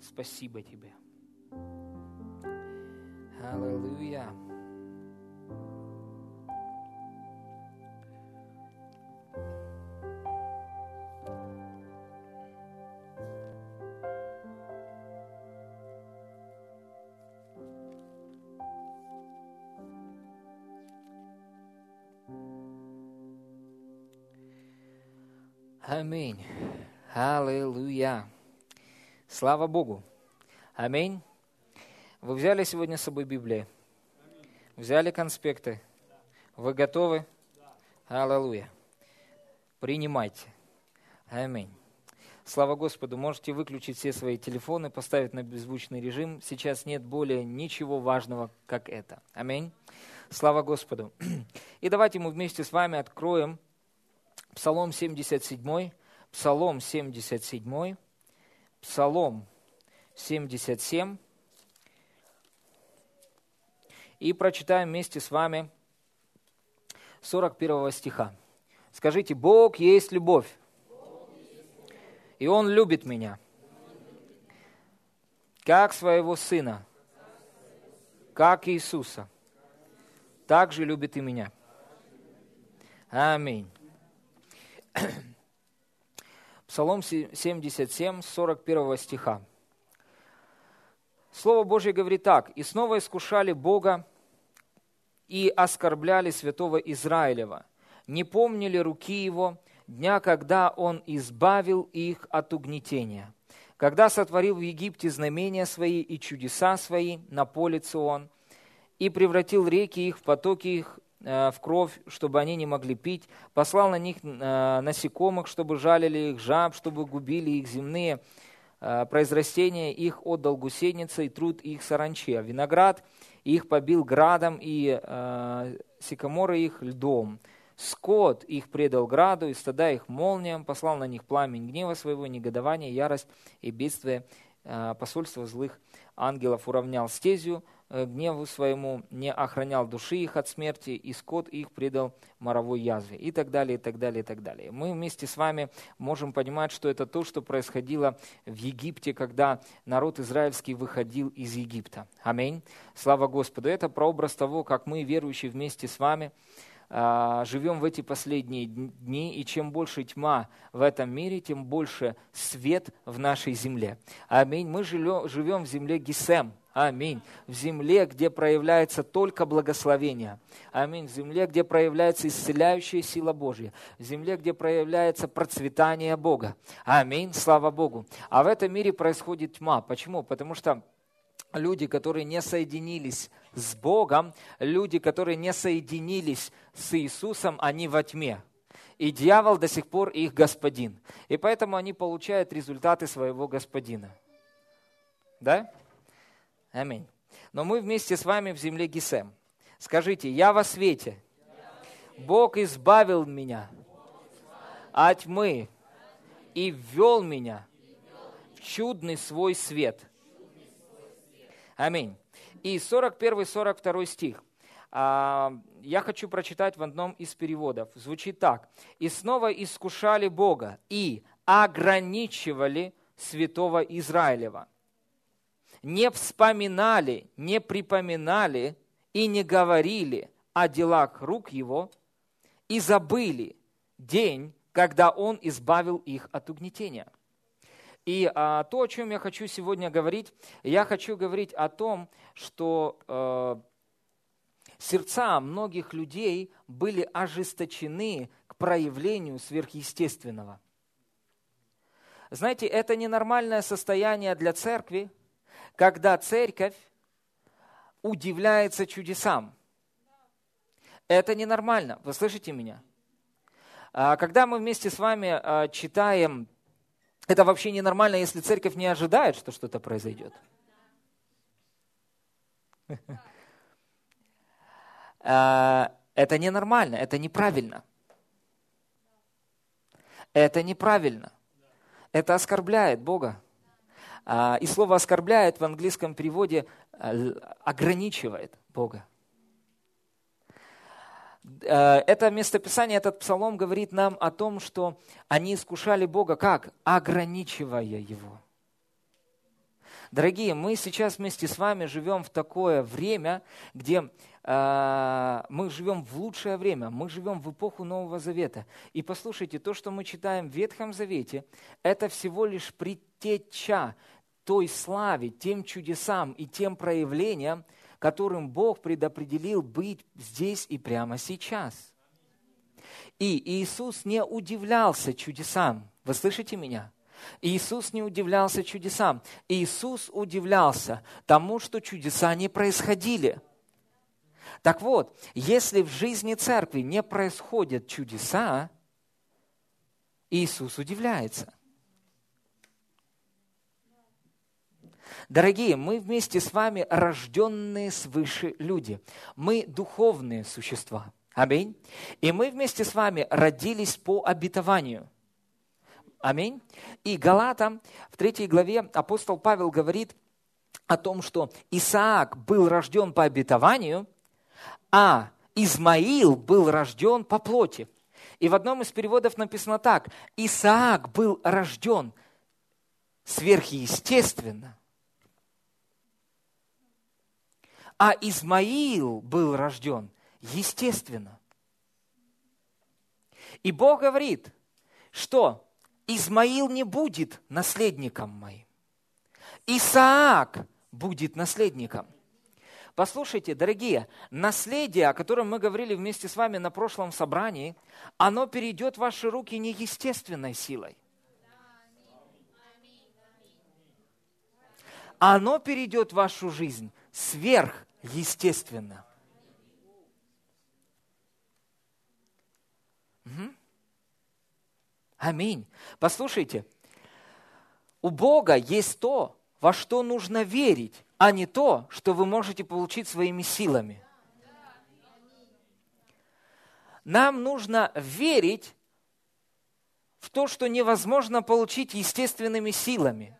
Спасибо Тебе. Аллилуйя. Аминь. Аллилуйя. Слава Богу. Аминь. Вы взяли сегодня с собой Библию? Взяли конспекты? Вы готовы? Аллилуйя. Принимайте. Аминь. Слава Господу. Можете выключить все свои телефоны, поставить на беззвучный режим. Сейчас нет более ничего важного, как это. Аминь. Слава Господу. И давайте мы вместе с вами откроем Псалом 77, Псалом 77, Псалом 77. И прочитаем вместе с вами 41 стиха. Скажите, Бог есть любовь, и Он любит меня, как своего Сына, как Иисуса, так же любит и меня. Аминь. Псалом 77, 41 стиха. Слово Божье говорит так. «И снова искушали Бога и оскорбляли святого Израилева. Не помнили руки Его, дня, когда Он избавил их от угнетения. Когда сотворил в Египте знамения свои и чудеса свои на поле Цион, и превратил реки их в потоки их в кровь, чтобы они не могли пить, послал на них э, насекомых, чтобы жалили их, жаб, чтобы губили их земные. Э, произрастения, их отдал гусеница и труд их саранчи, а виноград их побил градом и сикаморы их льдом. Скот их предал граду, и стада их молниям, послал на них пламень гнева своего, негодования, ярость и бедствие, посольство злых ангелов уравнял стезию, Э, гневу своему, не охранял души их от смерти, и скот их предал моровой язве, и так далее, и так далее, и так далее. Мы вместе с вами можем понимать, что это то, что происходило в Египте, когда народ израильский выходил из Египта. Аминь. Слава Господу. Это прообраз того, как мы, верующие вместе с вами, а, живем в эти последние дни, и чем больше тьма в этом мире, тем больше свет в нашей земле. Аминь. Мы живем в земле Гисем, Аминь. В земле, где проявляется только благословение. Аминь. В земле, где проявляется исцеляющая сила Божья. В земле, где проявляется процветание Бога. Аминь. Слава Богу. А в этом мире происходит тьма. Почему? Потому что люди, которые не соединились с Богом, люди, которые не соединились с Иисусом, они во тьме. И дьявол до сих пор их господин. И поэтому они получают результаты своего господина. Да? Аминь. Но мы вместе с вами в земле Гисем. Скажите, я во свете. Бог избавил меня от тьмы и ввел меня в чудный свой свет. Аминь. И 41-42 стих. А, я хочу прочитать в одном из переводов. Звучит так. «И снова искушали Бога и ограничивали святого Израилева» не вспоминали, не припоминали и не говорили о делах рук его и забыли день, когда он избавил их от угнетения. И а, то, о чем я хочу сегодня говорить, я хочу говорить о том, что э, сердца многих людей были ожесточены к проявлению сверхъестественного. Знаете, это ненормальное состояние для церкви, когда церковь удивляется чудесам. Это ненормально. Вы слышите меня? А, когда мы вместе с вами а, читаем, это вообще ненормально, если церковь не ожидает, что что-то произойдет. А, это ненормально, это неправильно. Это неправильно. Это оскорбляет Бога. А, и слово «оскорбляет» в английском переводе э, ограничивает Бога. Э, это местописание, этот псалом говорит нам о том, что они искушали Бога как? Ограничивая Его. Дорогие, мы сейчас вместе с вами живем в такое время, где э, мы живем в лучшее время, мы живем в эпоху Нового Завета. И послушайте, то, что мы читаем в Ветхом Завете, это всего лишь предтеча той славе, тем чудесам и тем проявлениям, которым Бог предопределил быть здесь и прямо сейчас. И Иисус не удивлялся чудесам. Вы слышите меня? Иисус не удивлялся чудесам. Иисус удивлялся тому, что чудеса не происходили. Так вот, если в жизни церкви не происходят чудеса, Иисус удивляется. Дорогие, мы вместе с вами рожденные свыше люди. Мы духовные существа. Аминь. И мы вместе с вами родились по обетованию. Аминь. И Галатам в третьей главе апостол Павел говорит о том, что Исаак был рожден по обетованию, а Измаил был рожден по плоти. И в одном из переводов написано так. Исаак был рожден сверхъестественно, а Измаил был рожден естественно. И Бог говорит, что Измаил не будет наследником моим. Исаак будет наследником. Послушайте, дорогие, наследие, о котором мы говорили вместе с вами на прошлом собрании, оно перейдет в ваши руки неестественной силой. Оно перейдет в вашу жизнь сверхъестественно. Угу. Аминь. Послушайте, у Бога есть то, во что нужно верить, а не то, что вы можете получить своими силами. Нам нужно верить в то, что невозможно получить естественными силами.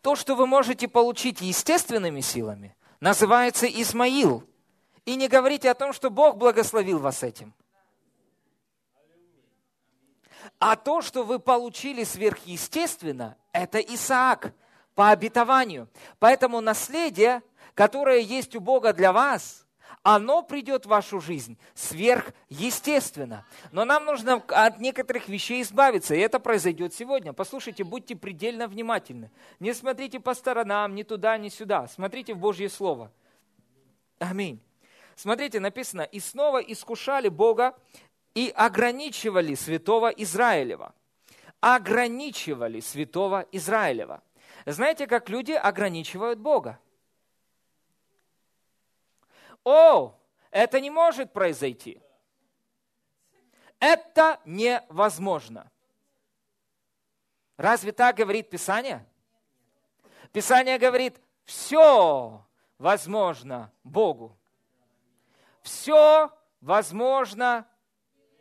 То, что вы можете получить естественными силами, называется Исмаил – и не говорите о том, что Бог благословил вас этим. А то, что вы получили сверхъестественно, это Исаак по обетованию. Поэтому наследие, которое есть у Бога для вас, оно придет в вашу жизнь сверхъестественно. Но нам нужно от некоторых вещей избавиться, и это произойдет сегодня. Послушайте, будьте предельно внимательны. Не смотрите по сторонам, ни туда, ни сюда. Смотрите в Божье Слово. Аминь. Смотрите, написано, и снова искушали Бога и ограничивали святого Израилева. Ограничивали святого Израилева. Знаете, как люди ограничивают Бога? О, это не может произойти. Это невозможно. Разве так говорит Писание? Писание говорит, все возможно Богу все возможно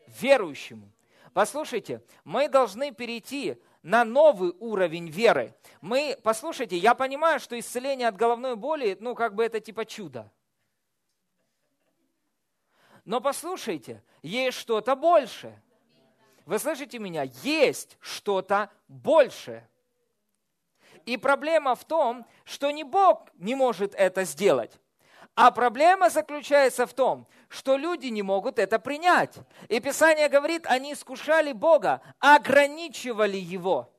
верующему. Послушайте, мы должны перейти на новый уровень веры. Мы, послушайте, я понимаю, что исцеление от головной боли, ну, как бы это типа чудо. Но послушайте, есть что-то большее. Вы слышите меня? Есть что-то большее. И проблема в том, что не Бог не может это сделать. А проблема заключается в том, что люди не могут это принять. И Писание говорит, они искушали Бога, ограничивали Его.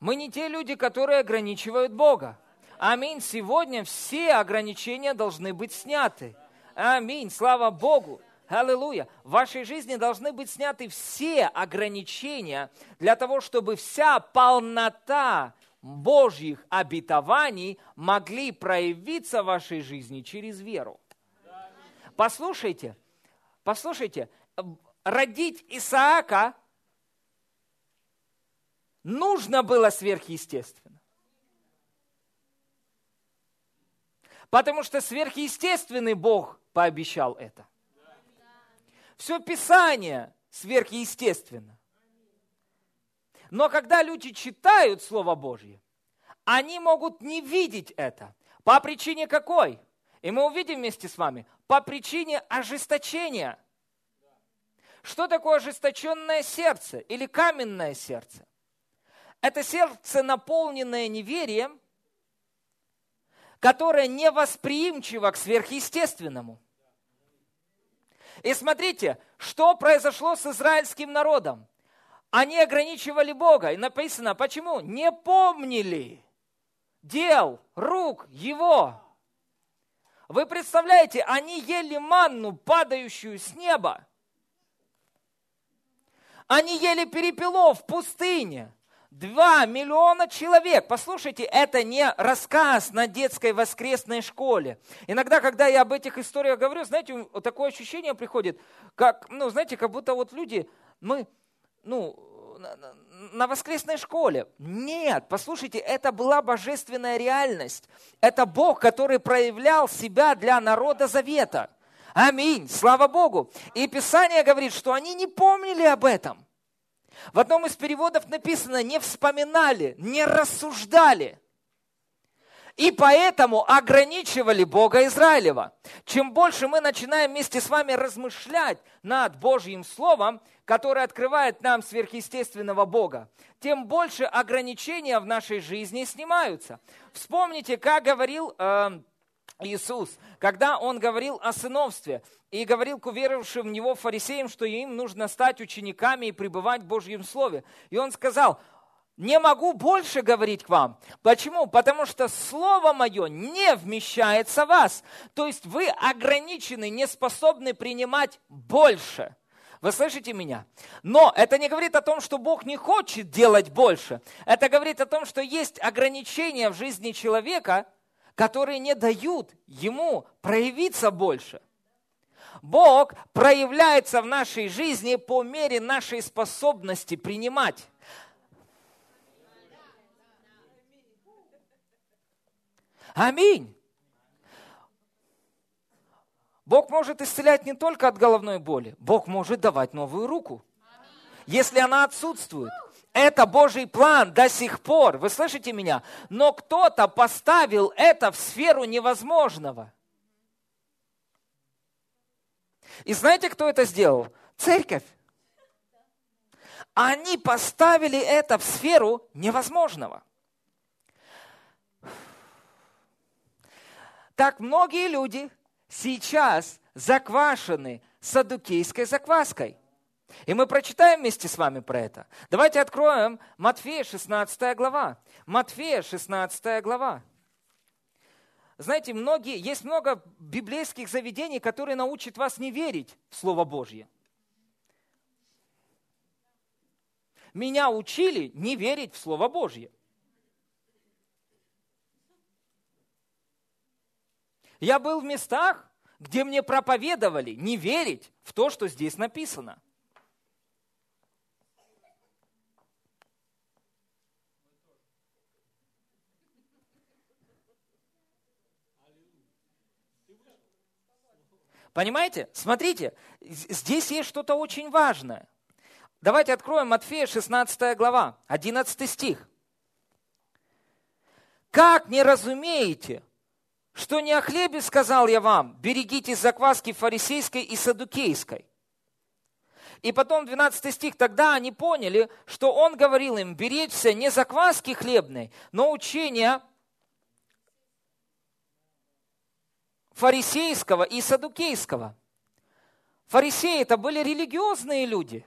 Мы не те люди, которые ограничивают Бога. Аминь. Сегодня все ограничения должны быть сняты. Аминь. Слава Богу. Аллилуйя. В вашей жизни должны быть сняты все ограничения для того, чтобы вся полнота Божьих обетований могли проявиться в вашей жизни через веру. Послушайте, послушайте, родить Исаака нужно было сверхъестественно. Потому что сверхъестественный Бог пообещал это. Все Писание сверхъестественно. Но когда люди читают Слово Божье, они могут не видеть это. По причине какой? И мы увидим вместе с вами. По причине ожесточения. Что такое ожесточенное сердце или каменное сердце? Это сердце, наполненное неверием, которое невосприимчиво к сверхъестественному. И смотрите, что произошло с израильским народом. Они ограничивали Бога. И написано, почему? Не помнили дел, рук Его. Вы представляете, они ели манну, падающую с неба. Они ели перепелов в пустыне. Два миллиона человек. Послушайте, это не рассказ на детской воскресной школе. Иногда, когда я об этих историях говорю, знаете, такое ощущение приходит, как, ну, знаете, как будто вот люди, мы, ну, на воскресной школе. Нет, послушайте, это была божественная реальность. Это Бог, который проявлял себя для народа Завета. Аминь, слава Богу. И Писание говорит, что они не помнили об этом. В одном из переводов написано, не вспоминали, не рассуждали. И поэтому ограничивали Бога Израилева. Чем больше мы начинаем вместе с вами размышлять над Божьим Словом, которое открывает нам сверхъестественного Бога, тем больше ограничения в нашей жизни снимаются. Вспомните, как говорил э, Иисус, когда Он говорил о сыновстве и говорил к уверовавшим в Него фарисеям, что им нужно стать учениками и пребывать в Божьем Слове. И Он сказал, не могу больше говорить к вам. Почему? Потому что Слово Мое не вмещается в вас. То есть вы ограничены, не способны принимать больше. Вы слышите меня? Но это не говорит о том, что Бог не хочет делать больше. Это говорит о том, что есть ограничения в жизни человека, которые не дают ему проявиться больше. Бог проявляется в нашей жизни по мере нашей способности принимать. Аминь. Бог может исцелять не только от головной боли, Бог может давать новую руку, если она отсутствует. Это Божий план до сих пор, вы слышите меня? Но кто-то поставил это в сферу невозможного. И знаете, кто это сделал? Церковь. Они поставили это в сферу невозможного. Так многие люди сейчас заквашены садукейской закваской. И мы прочитаем вместе с вами про это. Давайте откроем Матфея 16 глава. Матфея 16 глава. Знаете, многие, есть много библейских заведений, которые научат вас не верить в Слово Божье. Меня учили не верить в Слово Божье. Я был в местах, где мне проповедовали не верить в то, что здесь написано. Понимаете? Смотрите, здесь есть что-то очень важное. Давайте откроем Матфея 16 глава, 11 стих. «Как не разумеете, что не о хлебе сказал я вам, берегитесь закваски фарисейской и садукейской. И потом 12 стих, тогда они поняли, что он говорил им беречься не закваски хлебной, но учения фарисейского и садукейского. Фарисеи это были религиозные люди,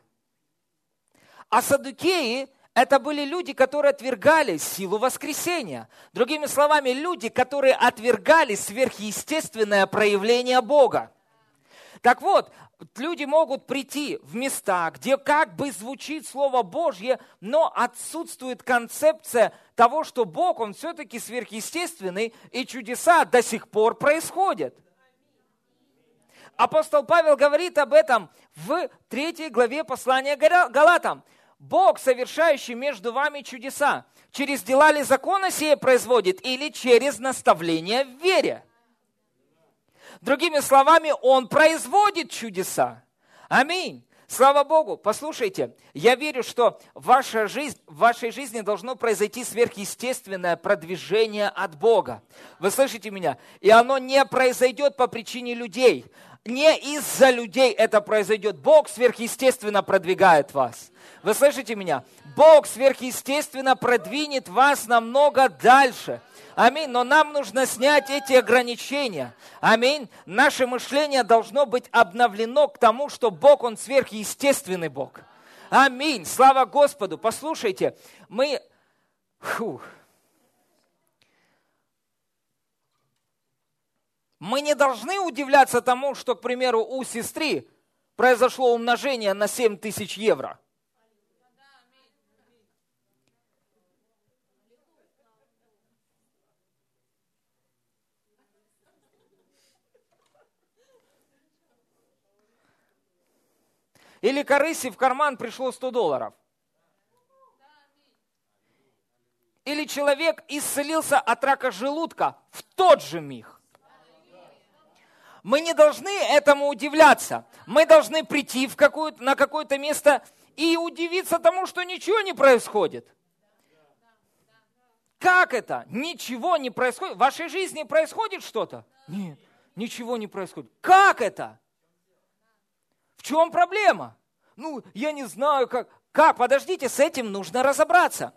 а садукеи это были люди, которые отвергали силу воскресения. Другими словами, люди, которые отвергали сверхъестественное проявление Бога. Так вот, люди могут прийти в места, где как бы звучит Слово Божье, но отсутствует концепция того, что Бог, Он все-таки сверхъестественный, и чудеса до сих пор происходят. Апостол Павел говорит об этом в третьей главе послания Галатам. Бог, совершающий между вами чудеса, через дела ли закона сие производит или через наставление в вере? Другими словами, Он производит чудеса. Аминь. Слава Богу, послушайте, я верю, что ваша жизнь, в вашей жизни должно произойти сверхъестественное продвижение от Бога. Вы слышите меня? И оно не произойдет по причине людей. Не из-за людей это произойдет. Бог сверхъестественно продвигает вас. Вы слышите меня? Бог сверхъестественно продвинет вас намного дальше. Аминь. Но нам нужно снять эти ограничения. Аминь. Наше мышление должно быть обновлено к тому, что Бог, Он сверхъестественный Бог. Аминь. Слава Господу. Послушайте, мы... Фух. Мы не должны удивляться тому, что, к примеру, у сестры произошло умножение на 7 тысяч евро. Или корыси в карман пришло 100 долларов. Или человек исцелился от рака желудка в тот же миг. Мы не должны этому удивляться. Мы должны прийти в какое на какое-то место и удивиться тому, что ничего не происходит. Как это? Ничего не происходит. В вашей жизни происходит что-то? Нет, ничего не происходит. Как это? В чем проблема? Ну, я не знаю, как. Как? Подождите, с этим нужно разобраться.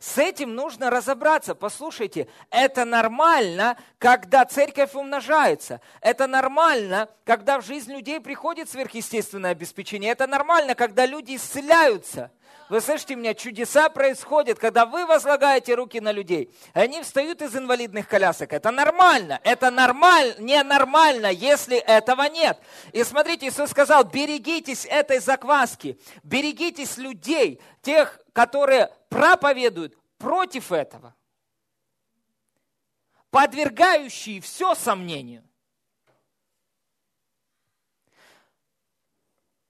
С этим нужно разобраться. Послушайте, это нормально, когда церковь умножается. Это нормально, когда в жизнь людей приходит сверхъестественное обеспечение. Это нормально, когда люди исцеляются. Вы слышите меня, чудеса происходят, когда вы возлагаете руки на людей. Они встают из инвалидных колясок. Это нормально. Это нормально, ненормально, если этого нет. И смотрите, Иисус сказал, берегитесь этой закваски. Берегитесь людей, тех, которые проповедуют против этого, подвергающие все сомнению.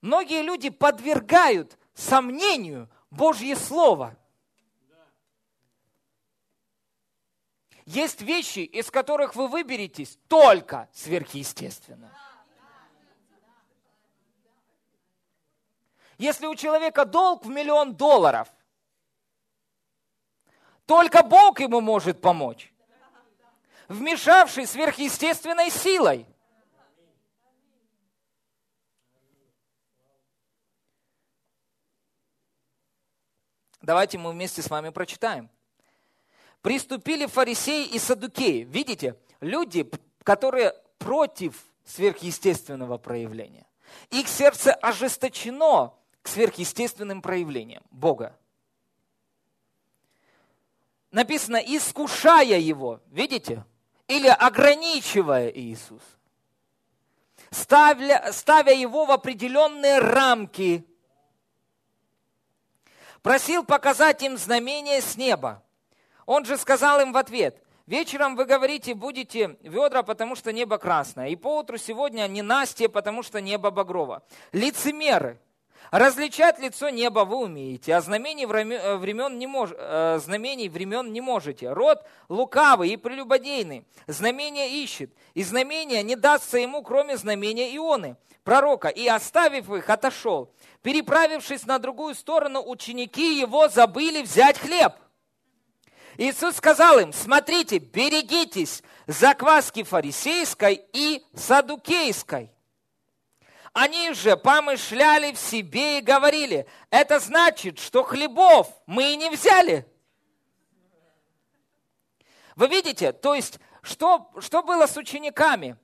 Многие люди подвергают сомнению Божье Слово. Есть вещи, из которых вы выберетесь только сверхъестественно. Если у человека долг в миллион долларов, только Бог ему может помочь, вмешавший сверхъестественной силой. Давайте мы вместе с вами прочитаем. Приступили фарисеи и садукеи. Видите, люди, которые против сверхъестественного проявления. Их сердце ожесточено к сверхъестественным проявлениям Бога. Написано, искушая его, видите? Или ограничивая Иисуса. Ставля, ставя его в определенные рамки. Просил показать им знамение с неба. Он же сказал им в ответ, Вечером вы говорите, будете ведра, потому что небо красное. И поутру сегодня не Настя, потому что небо багрово. Лицемеры. Различать лицо неба вы умеете, а знамений э, времен не, мож... Э, знамений времен не можете. Род лукавый и прелюбодейный. Знамения ищет, и знамения не дастся ему, кроме знамения Ионы, пророка. И оставив их, отошел. Переправившись на другую сторону, ученики его забыли взять хлеб. Иисус сказал им, смотрите, берегитесь закваски фарисейской и садукейской. Они же помышляли в себе и говорили, это значит, что хлебов мы и не взяли. Вы видите, то есть, что, что было с учениками?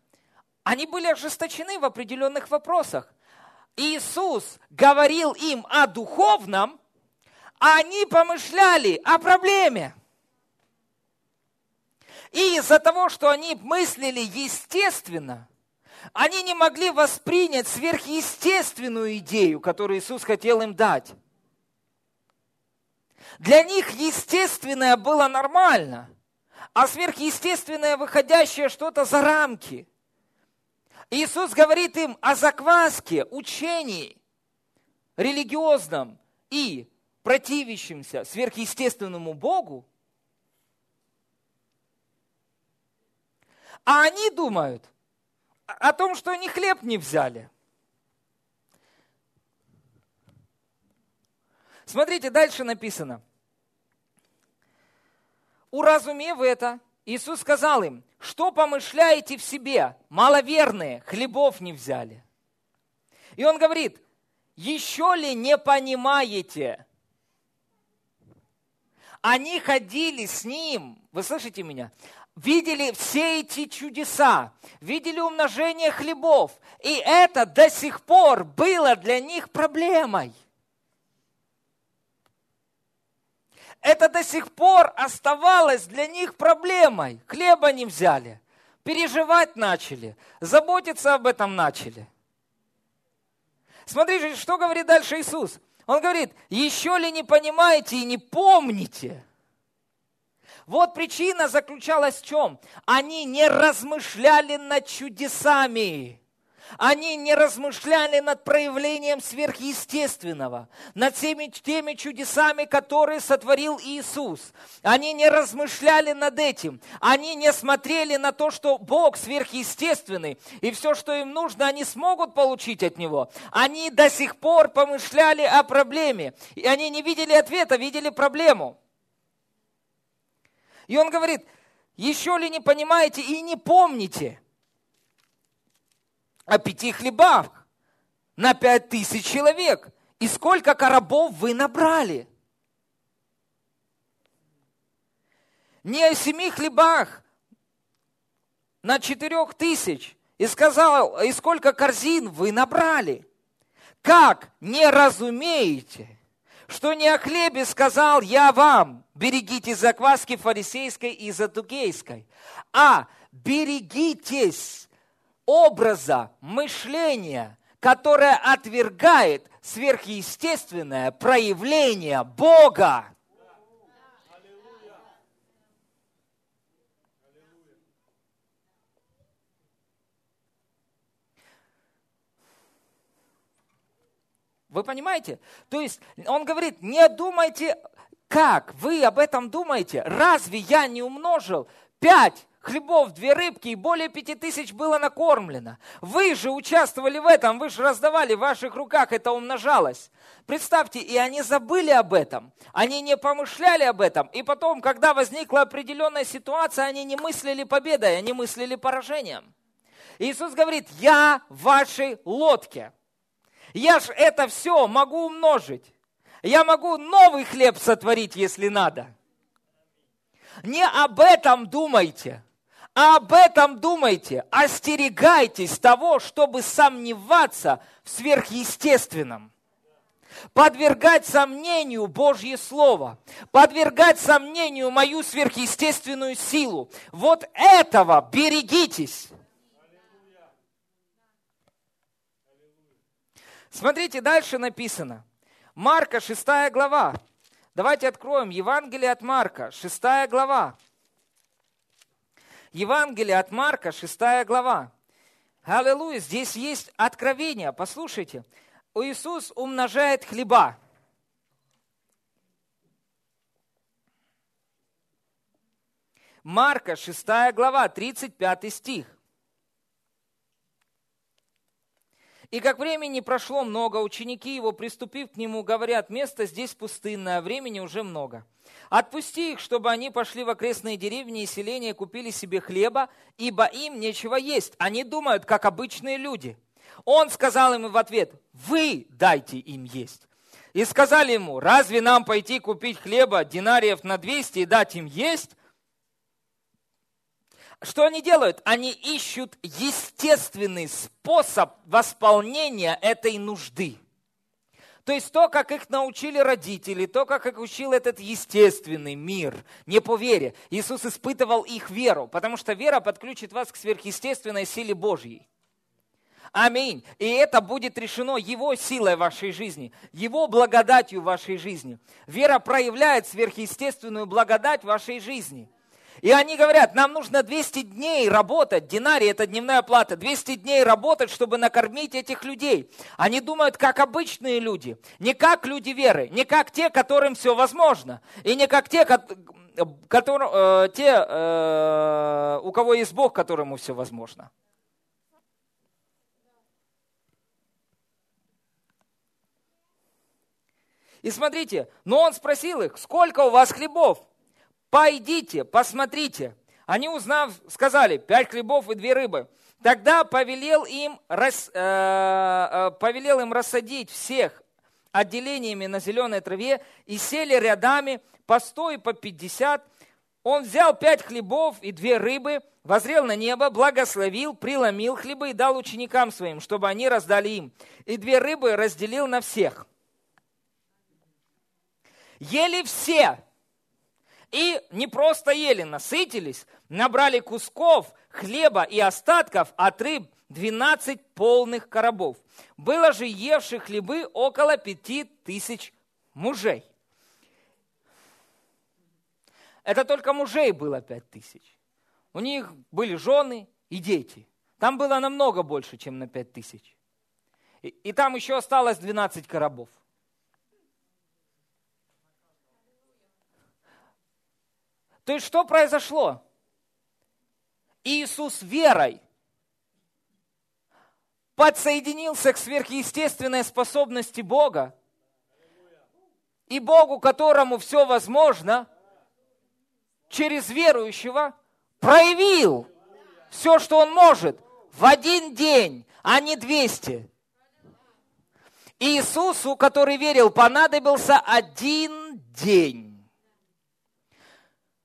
Они были ожесточены в определенных вопросах. Иисус говорил им о духовном, а они помышляли о проблеме. И из-за того, что они мыслили естественно, они не могли воспринять сверхъестественную идею, которую Иисус хотел им дать. Для них естественное было нормально, а сверхъестественное, выходящее что-то за рамки. Иисус говорит им о закваске, учении религиозном и противящемся сверхъестественному Богу, а они думают – о том, что они хлеб не взяли. Смотрите, дальше написано. Уразумев это, Иисус сказал им, что помышляете в себе, маловерные, хлебов не взяли. И он говорит, еще ли не понимаете? Они ходили с ним, вы слышите меня? Видели все эти чудеса, видели умножение хлебов, и это до сих пор было для них проблемой. Это до сих пор оставалось для них проблемой. Хлеба не взяли, переживать начали, заботиться об этом начали. Смотрите, что говорит дальше Иисус. Он говорит, еще ли не понимаете и не помните? Вот причина заключалась в чем? Они не размышляли над чудесами. Они не размышляли над проявлением сверхъестественного, над теми, теми чудесами, которые сотворил Иисус. Они не размышляли над этим. Они не смотрели на то, что Бог сверхъестественный, и все, что им нужно, они смогут получить от Него. Они до сих пор помышляли о проблеме. И они не видели ответа, видели проблему. И он говорит, еще ли не понимаете и не помните – о пяти хлебах на пять тысяч человек. И сколько коробов вы набрали? Не о семи хлебах на четырех тысяч. И сказал, и сколько корзин вы набрали? Как не разумеете, что не о хлебе сказал я вам, берегите закваски фарисейской и задугейской, а берегитесь образа мышления, которое отвергает сверхъестественное проявление Бога. Вы понимаете? То есть он говорит, не думайте, как вы об этом думаете. Разве я не умножил пять хлебов, две рыбки, и более пяти тысяч было накормлено. Вы же участвовали в этом, вы же раздавали, в ваших руках это умножалось. Представьте, и они забыли об этом, они не помышляли об этом, и потом, когда возникла определенная ситуация, они не мыслили победой, они мыслили поражением. Иисус говорит, я в вашей лодке. Я ж это все могу умножить. Я могу новый хлеб сотворить, если надо. Не об этом думайте. Об этом думайте, остерегайтесь того, чтобы сомневаться в сверхъестественном. Подвергать сомнению Божье Слово, подвергать сомнению мою сверхъестественную силу. Вот этого берегитесь. Смотрите, дальше написано. Марка, 6 глава. Давайте откроем Евангелие от Марка, 6 глава. Евангелие от Марка, 6 глава. Аллилуйя, здесь есть откровение. Послушайте, Иисус умножает хлеба. Марка, 6 глава, 35 стих. И как времени прошло много, ученики его, приступив к нему, говорят, место здесь пустынное, а времени уже много. Отпусти их, чтобы они пошли в окрестные деревни и селения, купили себе хлеба, ибо им нечего есть. Они думают, как обычные люди. Он сказал им в ответ, вы дайте им есть. И сказали ему, разве нам пойти купить хлеба динариев на 200 и дать им есть? Что они делают? Они ищут естественный способ восполнения этой нужды. То есть то, как их научили родители, то, как их учил этот естественный мир, не по вере. Иисус испытывал их веру, потому что вера подключит вас к сверхъестественной силе Божьей. Аминь. И это будет решено Его силой в вашей жизни, Его благодатью в вашей жизни. Вера проявляет сверхъестественную благодать в вашей жизни – и они говорят, нам нужно 200 дней работать, динарий – это дневная плата, 200 дней работать, чтобы накормить этих людей. Они думают, как обычные люди, не как люди веры, не как те, которым все возможно, и не как те, которые, э, те э, у кого есть Бог, которому все возможно. И смотрите, но он спросил их, сколько у вас хлебов? Пойдите, посмотрите. Они, узнав, сказали, пять хлебов и две рыбы. Тогда повелел им, рас, э, э, повелел им рассадить всех отделениями на зеленой траве и сели рядами по сто и по пятьдесят. Он взял пять хлебов и две рыбы, возрел на небо, благословил, преломил хлебы и дал ученикам своим, чтобы они раздали им. И две рыбы разделил на всех. Ели все. Не просто ели, насытились, набрали кусков хлеба и остатков от рыб 12 полных коробов. Было же евших хлебы около пяти тысяч мужей. Это только мужей было пять тысяч. У них были жены и дети. Там было намного больше, чем на пять тысяч. И, и там еще осталось 12 коробов. То есть что произошло? Иисус верой подсоединился к сверхъестественной способности Бога. И Богу, которому все возможно, через верующего проявил все, что он может в один день, а не 200. Иисусу, который верил, понадобился один день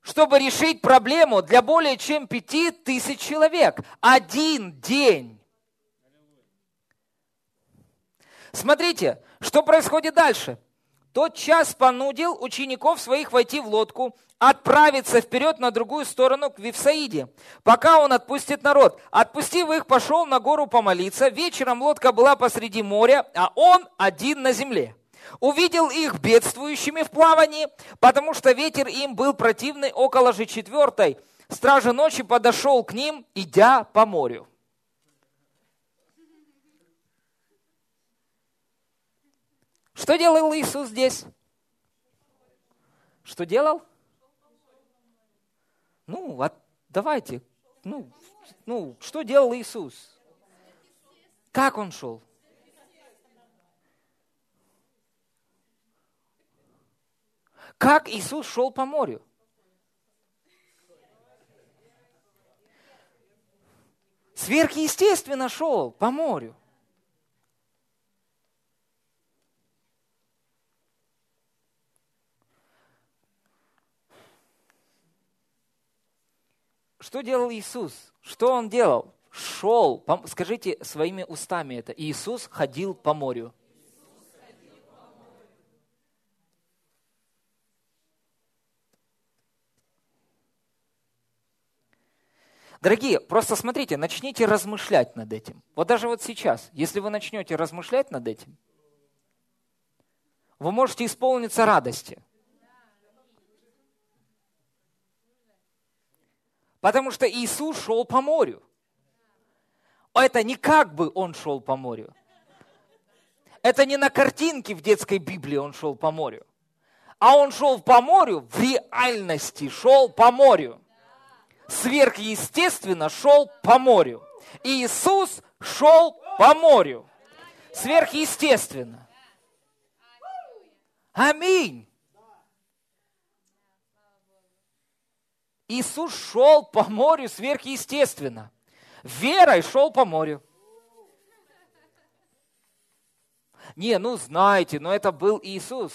чтобы решить проблему для более чем пяти тысяч человек. Один день. Смотрите, что происходит дальше. Тот час понудил учеников своих войти в лодку, отправиться вперед на другую сторону к Вифсаиде, пока он отпустит народ. Отпустив их, пошел на гору помолиться. Вечером лодка была посреди моря, а он один на земле увидел их бедствующими в плавании, потому что ветер им был противный около же четвертой. Стража ночи подошел к ним, идя по морю. Что делал Иисус здесь? Что делал? Ну, вот давайте. Ну, ну, что делал Иисус? Как он шел? Как Иисус шел по морю? Сверхъестественно шел по морю. Что делал Иисус? Что Он делал? Шел, скажите своими устами это. Иисус ходил по морю. Дорогие, просто смотрите, начните размышлять над этим. Вот даже вот сейчас, если вы начнете размышлять над этим, вы можете исполниться радости. Потому что Иисус шел по морю. Это не как бы он шел по морю. Это не на картинке в детской Библии он шел по морю. А он шел по морю, в реальности шел по морю сверхъестественно шел по морю. Иисус шел по морю. Сверхъестественно. Аминь. Иисус шел по морю сверхъестественно. Верой шел по морю. Не, ну знаете, но это был Иисус.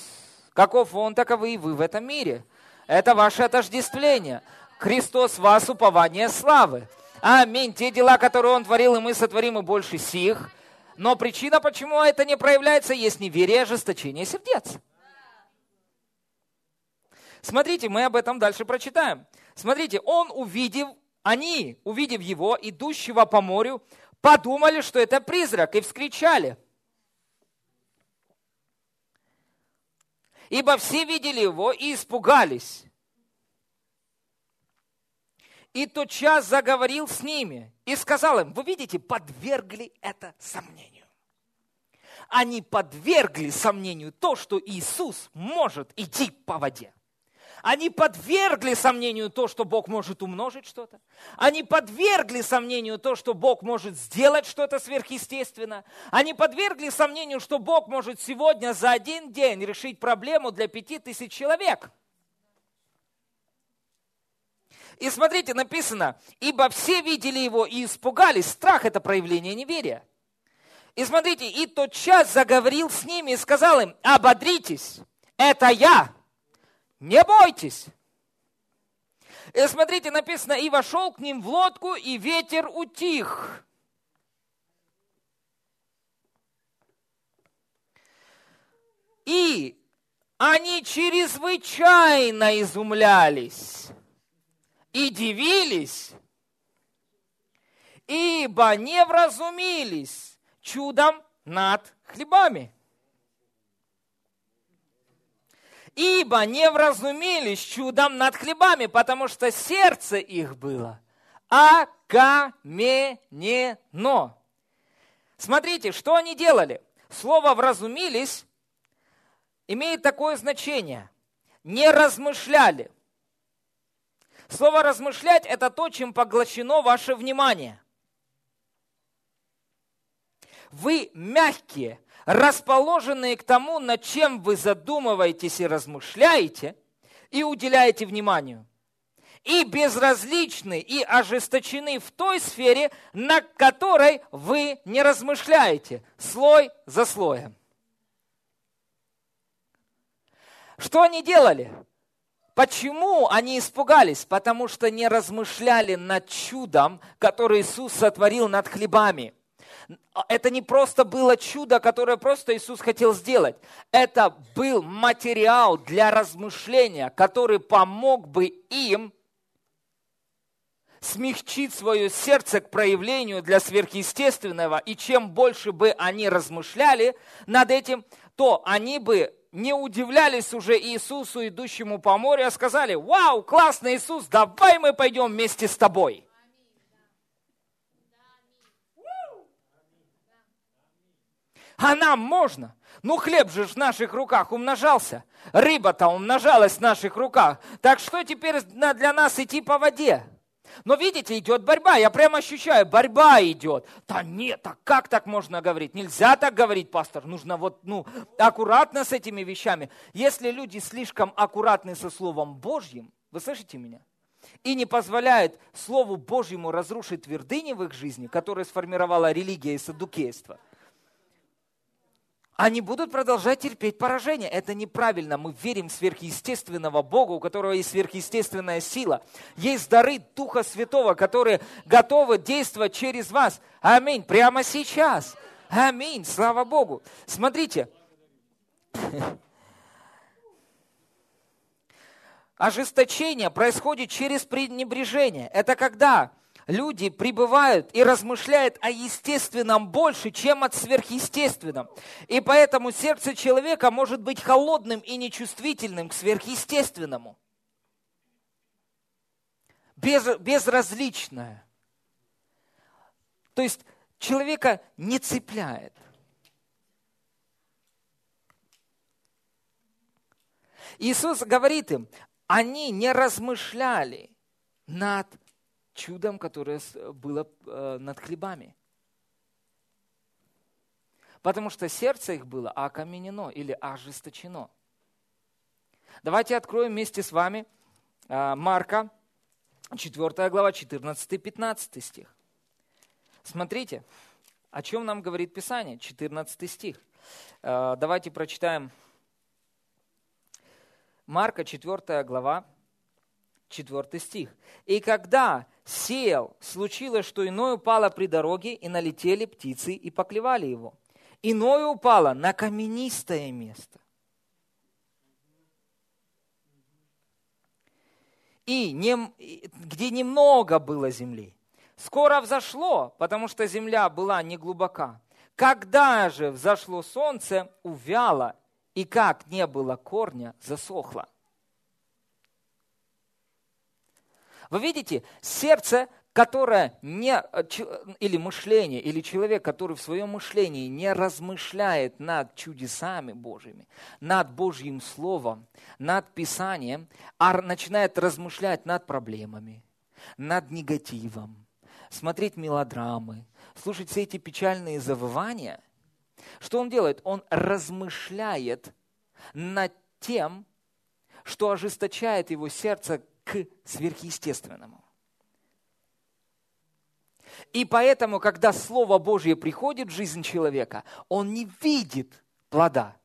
Каков Он, таковы и вы в этом мире. Это ваше отождествление. Христос вас упование славы. Аминь. Те дела, которые Он творил, и мы сотворим и больше сих. Но причина, почему это не проявляется, есть неверие ожесточение сердец. Смотрите, мы об этом дальше прочитаем. Смотрите, он увидев, они, увидев его, идущего по морю, подумали, что это призрак, и вскричали. Ибо все видели его и испугались и тотчас заговорил с ними и сказал им, вы видите, подвергли это сомнению. Они подвергли сомнению то, что Иисус может идти по воде. Они подвергли сомнению то, что Бог может умножить что-то. Они подвергли сомнению то, что Бог может сделать что-то сверхъестественно. Они подвергли сомнению, что Бог может сегодня за один день решить проблему для пяти тысяч человек – И смотрите, написано, ибо все видели его и испугались. Страх – это проявление неверия. И смотрите, и тот час заговорил с ними и сказал им, ободритесь, это я, не бойтесь. И смотрите, написано, и вошел к ним в лодку, и ветер утих. И они чрезвычайно изумлялись и дивились, ибо не вразумились чудом над хлебами. Ибо не вразумились чудом над хлебами, потому что сердце их было окаменено. Смотрите, что они делали? Слово «вразумились» имеет такое значение. Не размышляли. Слово «размышлять» – это то, чем поглощено ваше внимание. Вы мягкие, расположенные к тому, над чем вы задумываетесь и размышляете, и уделяете вниманию. И безразличны, и ожесточены в той сфере, на которой вы не размышляете, слой за слоем. Что они делали? Почему они испугались? Потому что не размышляли над чудом, которое Иисус сотворил над хлебами. Это не просто было чудо, которое просто Иисус хотел сделать. Это был материал для размышления, который помог бы им смягчить свое сердце к проявлению для сверхъестественного. И чем больше бы они размышляли над этим, то они бы не удивлялись уже Иисусу, идущему по морю, а сказали, вау, классный Иисус, давай мы пойдем вместе с тобой. А нам можно. Ну, хлеб же в наших руках умножался. Рыба-то умножалась в наших руках. Так что теперь для нас идти по воде? Но видите, идет борьба. Я прямо ощущаю, борьба идет. Да нет, так как так можно говорить? Нельзя так говорить, пастор. Нужно вот, ну, аккуратно с этими вещами. Если люди слишком аккуратны со Словом Божьим, вы слышите меня? И не позволяют Слову Божьему разрушить твердыни в их жизни, которые сформировала религия и садукейство – они будут продолжать терпеть поражение. Это неправильно. Мы верим в сверхъестественного Бога, у которого есть сверхъестественная сила. Есть дары Духа Святого, которые готовы действовать через вас. Аминь. Прямо сейчас. Аминь. Слава Богу. Смотрите. Ожесточение происходит через пренебрежение. Это когда люди пребывают и размышляют о естественном больше, чем от сверхъестественном. И поэтому сердце человека может быть холодным и нечувствительным к сверхъестественному. Без, безразличное. То есть человека не цепляет. Иисус говорит им, они не размышляли над чудом, которое было э, над хлебами. Потому что сердце их было окаменено или ожесточено. Давайте откроем вместе с вами э, Марка, 4 глава, 14-15 стих. Смотрите, о чем нам говорит Писание, 14 стих. Э, давайте прочитаем Марка, 4 глава, 4 стих. «И когда сеял, случилось, что иное упало при дороге, и налетели птицы и поклевали его. Иное упало на каменистое место. И не, где немного было земли. Скоро взошло, потому что земля была не глубока. Когда же взошло солнце, увяло, и как не было корня, засохло. Вы видите, сердце, которое не, э, или мышление, или человек, который в своем мышлении не размышляет над чудесами Божьими, над Божьим Словом, над Писанием, а начинает размышлять над проблемами, над негативом, смотреть мелодрамы, слушать все эти печальные завывания, что он делает? Он размышляет над тем, что ожесточает его сердце к сверхъестественному. И поэтому, когда Слово Божье приходит в жизнь человека, он не видит плода.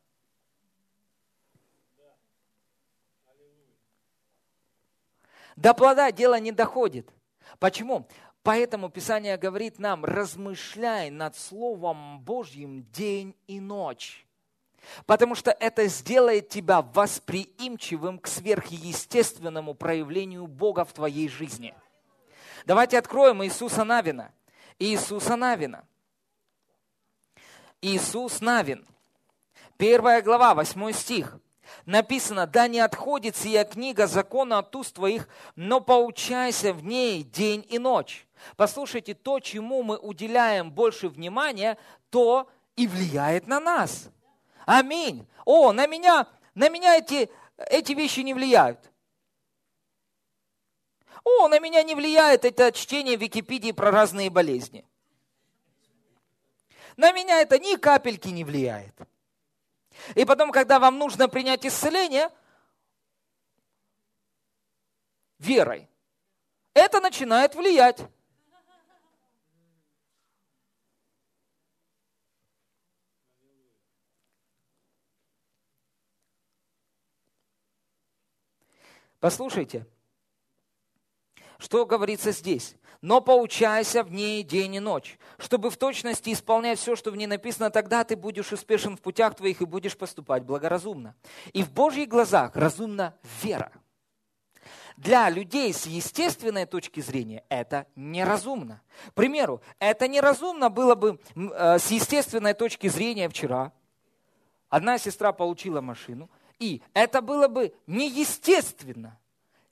До плода дело не доходит. Почему? Поэтому Писание говорит нам, размышляй над Словом Божьим день и ночь. Потому что это сделает тебя восприимчивым к сверхъестественному проявлению Бога в твоей жизни. Давайте откроем Иисуса Навина. Иисуса Навина. Иисус Навин. Первая глава, восьмой стих написано, да не отходит сия книга закона от уст твоих, но поучайся в ней день и ночь. Послушайте, то, чему мы уделяем больше внимания, то и влияет на нас. Аминь. О, на меня, на меня эти, эти вещи не влияют. О, на меня не влияет это чтение в Википедии про разные болезни. На меня это ни капельки не влияет. И потом, когда вам нужно принять исцеление верой, это начинает влиять. Послушайте, что говорится здесь? но поучайся в ней день и ночь, чтобы в точности исполнять все, что в ней написано, тогда ты будешь успешен в путях твоих и будешь поступать благоразумно. И в Божьих глазах разумна вера. Для людей с естественной точки зрения это неразумно. К примеру, это неразумно было бы э, с естественной точки зрения вчера. Одна сестра получила машину, и это было бы неестественно –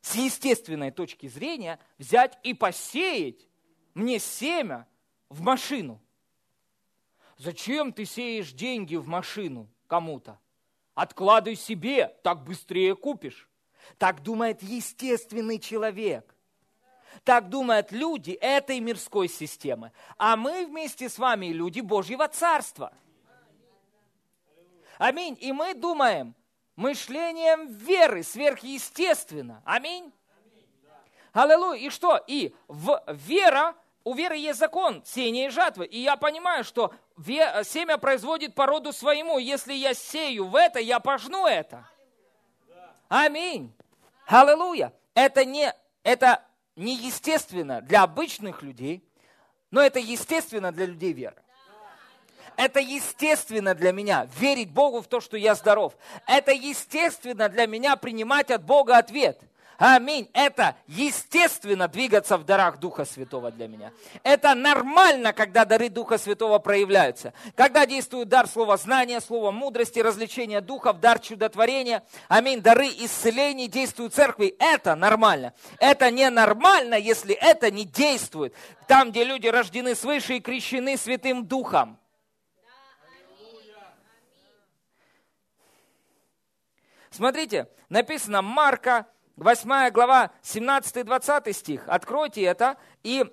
с естественной точки зрения взять и посеять мне семя в машину. Зачем ты сеешь деньги в машину кому-то? Откладывай себе, так быстрее купишь. Так думает естественный человек. Так думают люди этой мирской системы. А мы вместе с вами люди Божьего Царства. Аминь. И мы думаем, мышлением веры, сверхъестественно. Аминь. Аллилуйя. И что? И в вера, у веры есть закон сеяния и жатвы. И я понимаю, что семя производит по роду своему. Если я сею в это, я пожну это. Аминь. Аллилуйя. Это не, это не естественно для обычных людей, но это естественно для людей веры. Это естественно для меня верить Богу в то, что я здоров. Это естественно для меня принимать от Бога ответ. Аминь. Это естественно двигаться в дарах Духа Святого для меня. Это нормально, когда дары Духа Святого проявляются. Когда действует дар слова знания, слова мудрости, развлечения духов, дар чудотворения. Аминь. Дары исцелений действуют церкви. Это нормально. Это ненормально, если это не действует. Там, где люди рождены свыше и крещены Святым Духом. Смотрите, написано Марка, 8 глава, 17-20 стих. Откройте это, и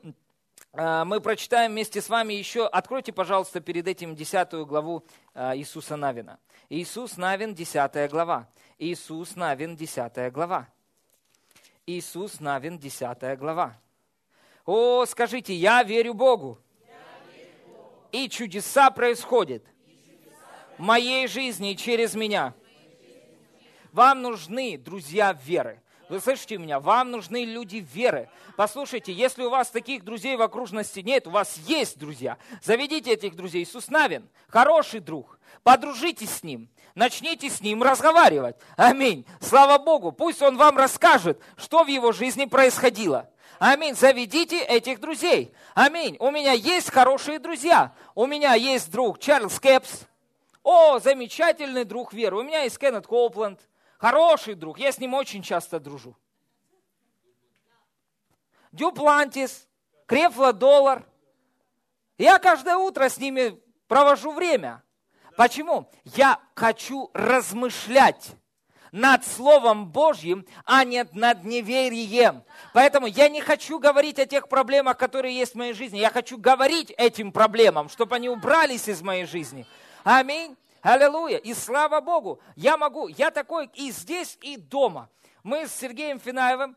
э, мы прочитаем вместе с вами еще. Откройте, пожалуйста, перед этим 10 главу э, Иисуса Навина. Иисус Навин, 10 глава. Иисус Навин, 10 глава. Иисус Навин, 10 глава. О, скажите, я верю Богу. И чудеса происходят в моей жизни через меня. Вам нужны друзья веры. Вы слышите меня? Вам нужны люди веры. Послушайте, если у вас таких друзей в окружности нет, у вас есть друзья. Заведите этих друзей. Иисус Навин, хороший друг. Подружитесь с ним. Начните с ним разговаривать. Аминь. Слава Богу. Пусть он вам расскажет, что в его жизни происходило. Аминь. Заведите этих друзей. Аминь. У меня есть хорошие друзья. У меня есть друг Чарльз Кэпс. О, замечательный друг веры. У меня есть Кеннет Коупленд. Хороший друг, я с ним очень часто дружу. Дюплантис, Крефла Доллар. Я каждое утро с ними провожу время. Почему? Я хочу размышлять над Словом Божьим, а не над неверием. Поэтому я не хочу говорить о тех проблемах, которые есть в моей жизни. Я хочу говорить этим проблемам, чтобы они убрались из моей жизни. Аминь. Аллилуйя. И слава Богу, я могу, я такой и здесь, и дома. Мы с Сергеем Финаевым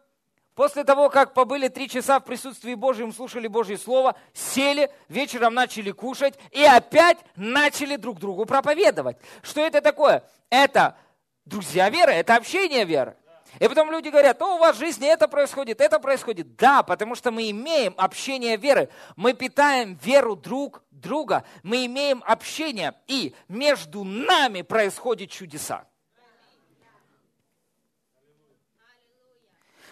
После того, как побыли три часа в присутствии Божьем, слушали Божье Слово, сели, вечером начали кушать и опять начали друг другу проповедовать. Что это такое? Это друзья веры, это общение веры. И потом люди говорят, о, у вас в жизни это происходит, это происходит. Да, потому что мы имеем общение веры. Мы питаем веру друг друга. Мы имеем общение. И между нами происходят чудеса.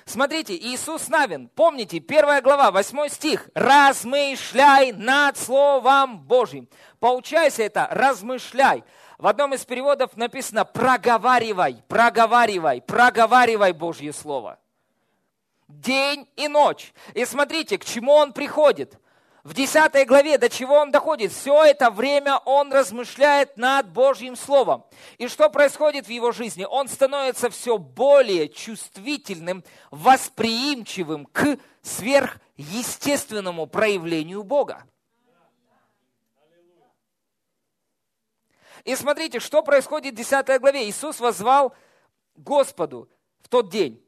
Смотрите, Иисус Навин, помните, первая глава, восьмой стих. «Размышляй над Словом Божьим». Поучайся это, размышляй. В одном из переводов написано «проговаривай, проговаривай, проговаривай Божье Слово». День и ночь. И смотрите, к чему он приходит. В 10 главе до чего он доходит? Все это время он размышляет над Божьим Словом. И что происходит в его жизни? Он становится все более чувствительным, восприимчивым к сверхъестественному проявлению Бога. И смотрите, что происходит в 10 главе. Иисус возвал Господу в тот день.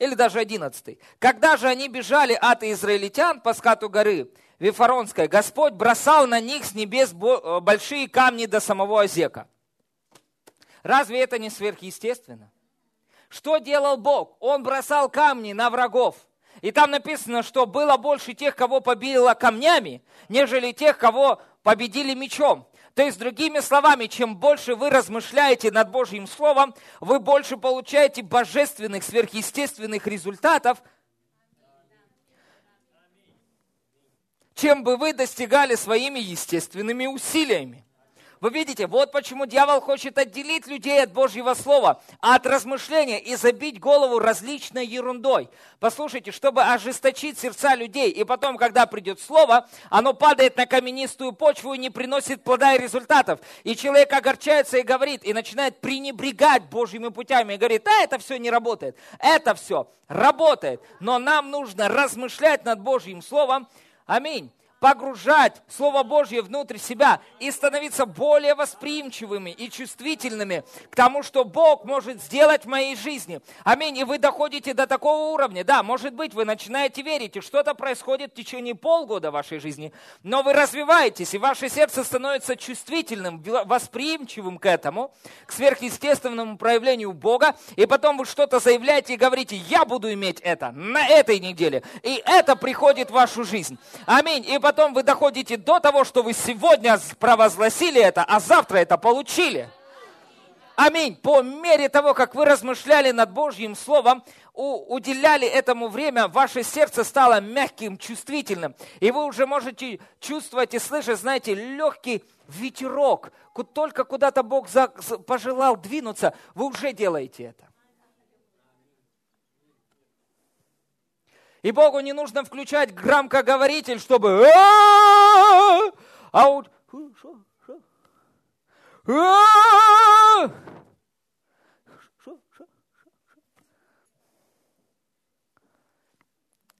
Или даже 11. Когда же они бежали от израильтян по скату горы Вифаронской, Господь бросал на них с небес э, большие камни до самого Озека. Разве это не сверхъестественно? Что делал Бог? Он бросал камни на врагов. И там написано, что было больше тех, кого побило камнями, нежели тех, кого победили мечом. То есть, другими словами, чем больше вы размышляете над Божьим Словом, вы больше получаете божественных, сверхъестественных результатов, чем бы вы достигали своими естественными усилиями. Вы видите, вот почему дьявол хочет отделить людей от Божьего Слова, от размышления и забить голову различной ерундой. Послушайте, чтобы ожесточить сердца людей, и потом, когда придет Слово, оно падает на каменистую почву и не приносит плода и результатов. И человек огорчается и говорит, и начинает пренебрегать Божьими путями, и говорит, а это все не работает. Это все работает, но нам нужно размышлять над Божьим Словом. Аминь погружать Слово Божье внутрь себя и становиться более восприимчивыми и чувствительными к тому, что Бог может сделать в моей жизни. Аминь. И вы доходите до такого уровня. Да, может быть, вы начинаете верить, и что-то происходит в течение полгода вашей жизни, но вы развиваетесь, и ваше сердце становится чувствительным, восприимчивым к этому, к сверхъестественному проявлению Бога, и потом вы что-то заявляете и говорите, я буду иметь это на этой неделе, и это приходит в вашу жизнь. Аминь. И потом вы доходите до того, что вы сегодня провозгласили это, а завтра это получили. Аминь. По мере того, как вы размышляли над Божьим Словом, уделяли этому время, ваше сердце стало мягким, чувствительным. И вы уже можете чувствовать и слышать, знаете, легкий ветерок. Только куда-то Бог пожелал двинуться, вы уже делаете это. И Богу не нужно включать громкоговоритель, чтобы... А вот...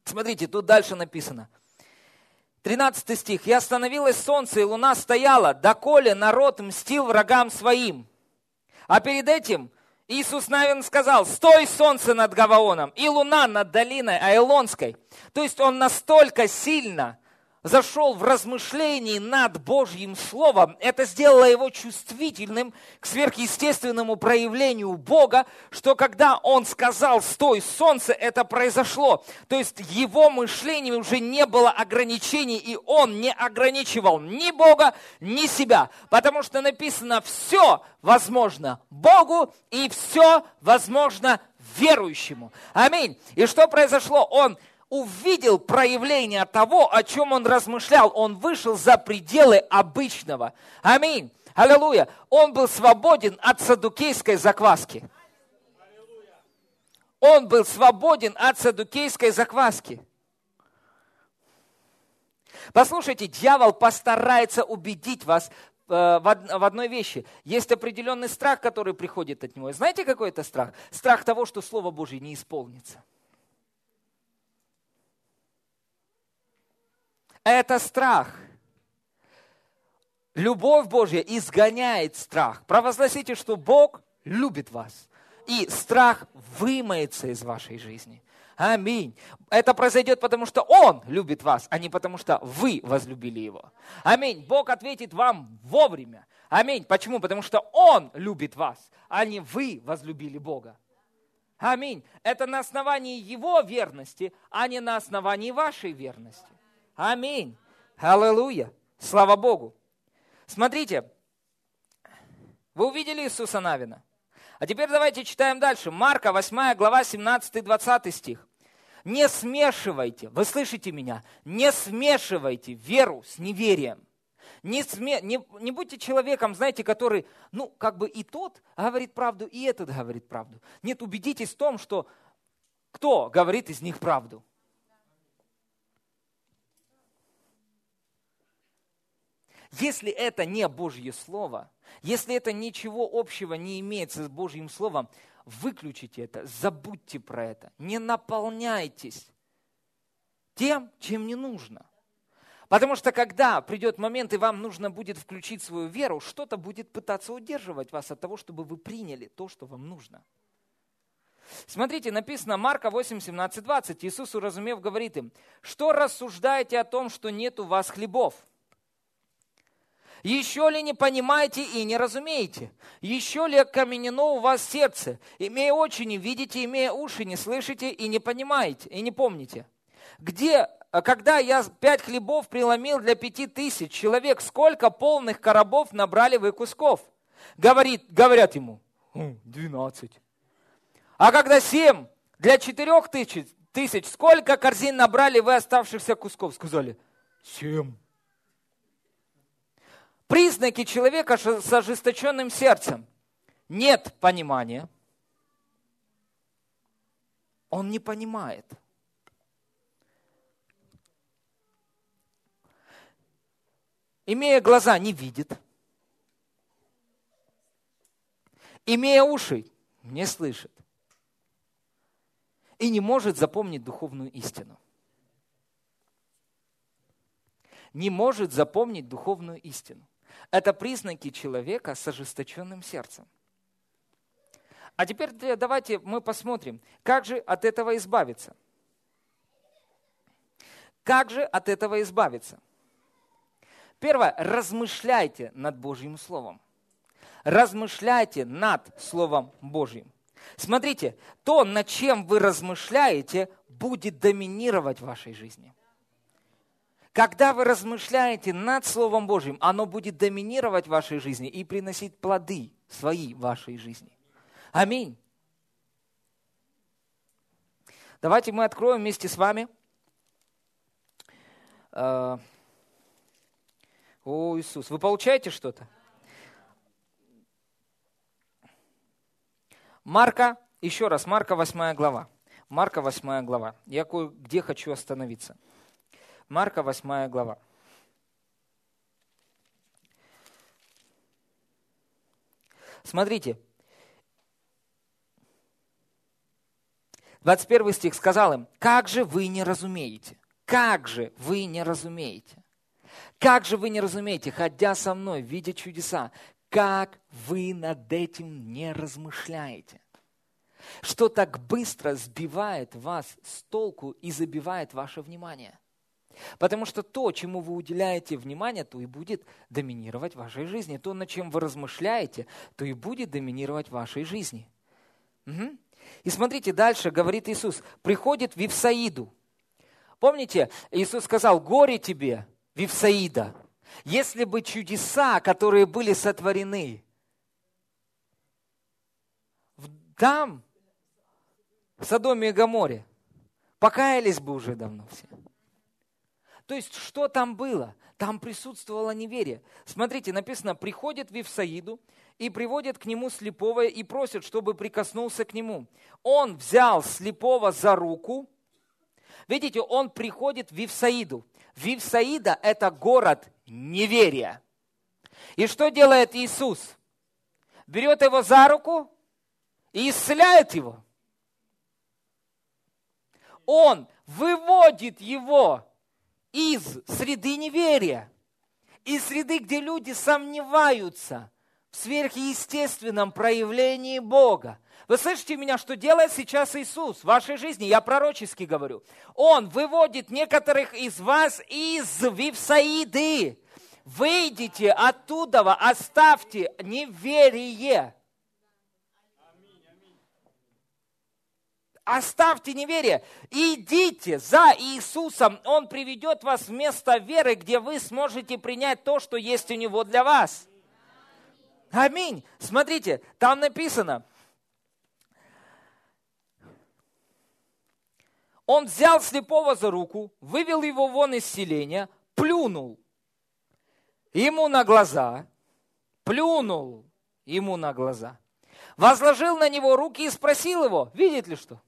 Смотрите, тут дальше написано. 13 стих. «И остановилось солнце, и луна стояла, доколе народ мстил врагам своим». А перед этим Иисус Навин сказал, стой солнце над Гаваоном и луна над долиной Айлонской. То есть он настолько сильно зашел в размышлении над Божьим Словом, это сделало его чувствительным к сверхъестественному проявлению Бога, что когда он сказал «стой, солнце», это произошло. То есть его мышление уже не было ограничений, и он не ограничивал ни Бога, ни себя, потому что написано «все возможно Богу, и все возможно верующему». Аминь. И что произошло? Он увидел проявление того, о чем он размышлял. Он вышел за пределы обычного. Аминь. Аллилуйя. Он был свободен от садукейской закваски. Он был свободен от садукейской закваски. Послушайте, дьявол постарается убедить вас э, в одной вещи. Есть определенный страх, который приходит от него. Знаете, какой это страх? Страх того, что Слово Божье не исполнится. Это страх. Любовь Божья изгоняет страх. Провозгласите, что Бог любит вас. и страх вымоется из вашей жизни. Аминь. Это произойдет потому, что Он любит вас, а не потому, что вы возлюбили Его. Аминь. Бог ответит вам вовремя. Аминь. Почему? Потому что Он любит вас, а не вы возлюбили Бога. Аминь. Это на основании Его верности, а не на основании вашей верности. Аминь. Аллилуйя. Слава Богу. Смотрите, вы увидели Иисуса Навина? А теперь давайте читаем дальше. Марка, 8 глава, 17-20 стих. Не смешивайте, вы слышите меня, не смешивайте веру с неверием. Не, сме, не, не будьте человеком, знаете, который, ну, как бы и тот говорит правду, и этот говорит правду. Нет, убедитесь в том, что кто говорит из них правду. Если это не Божье Слово, если это ничего общего не имеет с Божьим Словом, выключите это, забудьте про это, не наполняйтесь тем, чем не нужно. Потому что когда придет момент, и вам нужно будет включить свою веру, что-то будет пытаться удерживать вас от того, чтобы вы приняли то, что вам нужно. Смотрите, написано Марка 8, 17, 20. Иисус, уразумев, говорит им, что рассуждаете о том, что нет у вас хлебов? Еще ли не понимаете и не разумеете? Еще ли окаменено у вас сердце? Имея очи не видите, имея уши не слышите и не понимаете, и не помните. Где, когда я пять хлебов преломил для пяти тысяч человек, сколько полных коробов набрали вы кусков? Говорит, говорят ему, двенадцать. А когда семь для четырех тысяч, тысяч, сколько корзин набрали вы оставшихся кусков? Сказали, семь. Признаки человека с ожесточенным сердцем. Нет понимания. Он не понимает. Имея глаза, не видит. Имея уши, не слышит. И не может запомнить духовную истину. Не может запомнить духовную истину. Это признаки человека с ожесточенным сердцем. А теперь давайте мы посмотрим, как же от этого избавиться. Как же от этого избавиться? Первое, размышляйте над Божьим Словом. Размышляйте над Словом Божьим. Смотрите, то, над чем вы размышляете, будет доминировать в вашей жизни. Когда вы размышляете над Словом Божьим, оно будет доминировать в вашей жизни и приносить плоды свои в вашей жизни. Аминь. Давайте мы откроем вместе с вами. Э, о, Иисус, вы получаете что-то? Марка, еще раз, Марка 8 глава. Марка 8 глава. Я где хочу остановиться. Марка 8 глава. Смотрите, 21 стих сказал им, как же вы не разумеете? Как же вы не разумеете? Как же вы не разумеете, ходя со мной, видя чудеса, как вы над этим не размышляете? Что так быстро сбивает вас с толку и забивает ваше внимание – Потому что то, чему вы уделяете внимание, то и будет доминировать в вашей жизни. То, над чем вы размышляете, то и будет доминировать в вашей жизни. Угу. И смотрите, дальше говорит Иисус, приходит Вифсаиду. Помните, Иисус сказал, горе тебе, Вифсаида, если бы чудеса, которые были сотворены, там, в Содоме и Гаморе, покаялись бы уже давно все. То есть, что там было? Там присутствовало неверие. Смотрите, написано, приходит Вифсаиду и приводит к нему слепого и просит, чтобы прикоснулся к нему. Он взял слепого за руку. Видите, он приходит в Вифсаиду. Вифсаида – это город неверия. И что делает Иисус? Берет его за руку и исцеляет его. Он выводит его из среды неверия, из среды, где люди сомневаются, в сверхъестественном проявлении Бога. Вы слышите меня, что делает сейчас Иисус в вашей жизни? Я пророчески говорю. Он выводит некоторых из вас из Вифсаиды. Выйдите оттуда, оставьте неверие. Оставьте неверие. Идите за Иисусом. Он приведет вас в место веры, где вы сможете принять то, что есть у Него для вас. Аминь. Смотрите, там написано, Он взял слепого за руку, вывел его вон из селения, плюнул ему на глаза, плюнул ему на глаза, возложил на него руки и спросил его, видит ли что?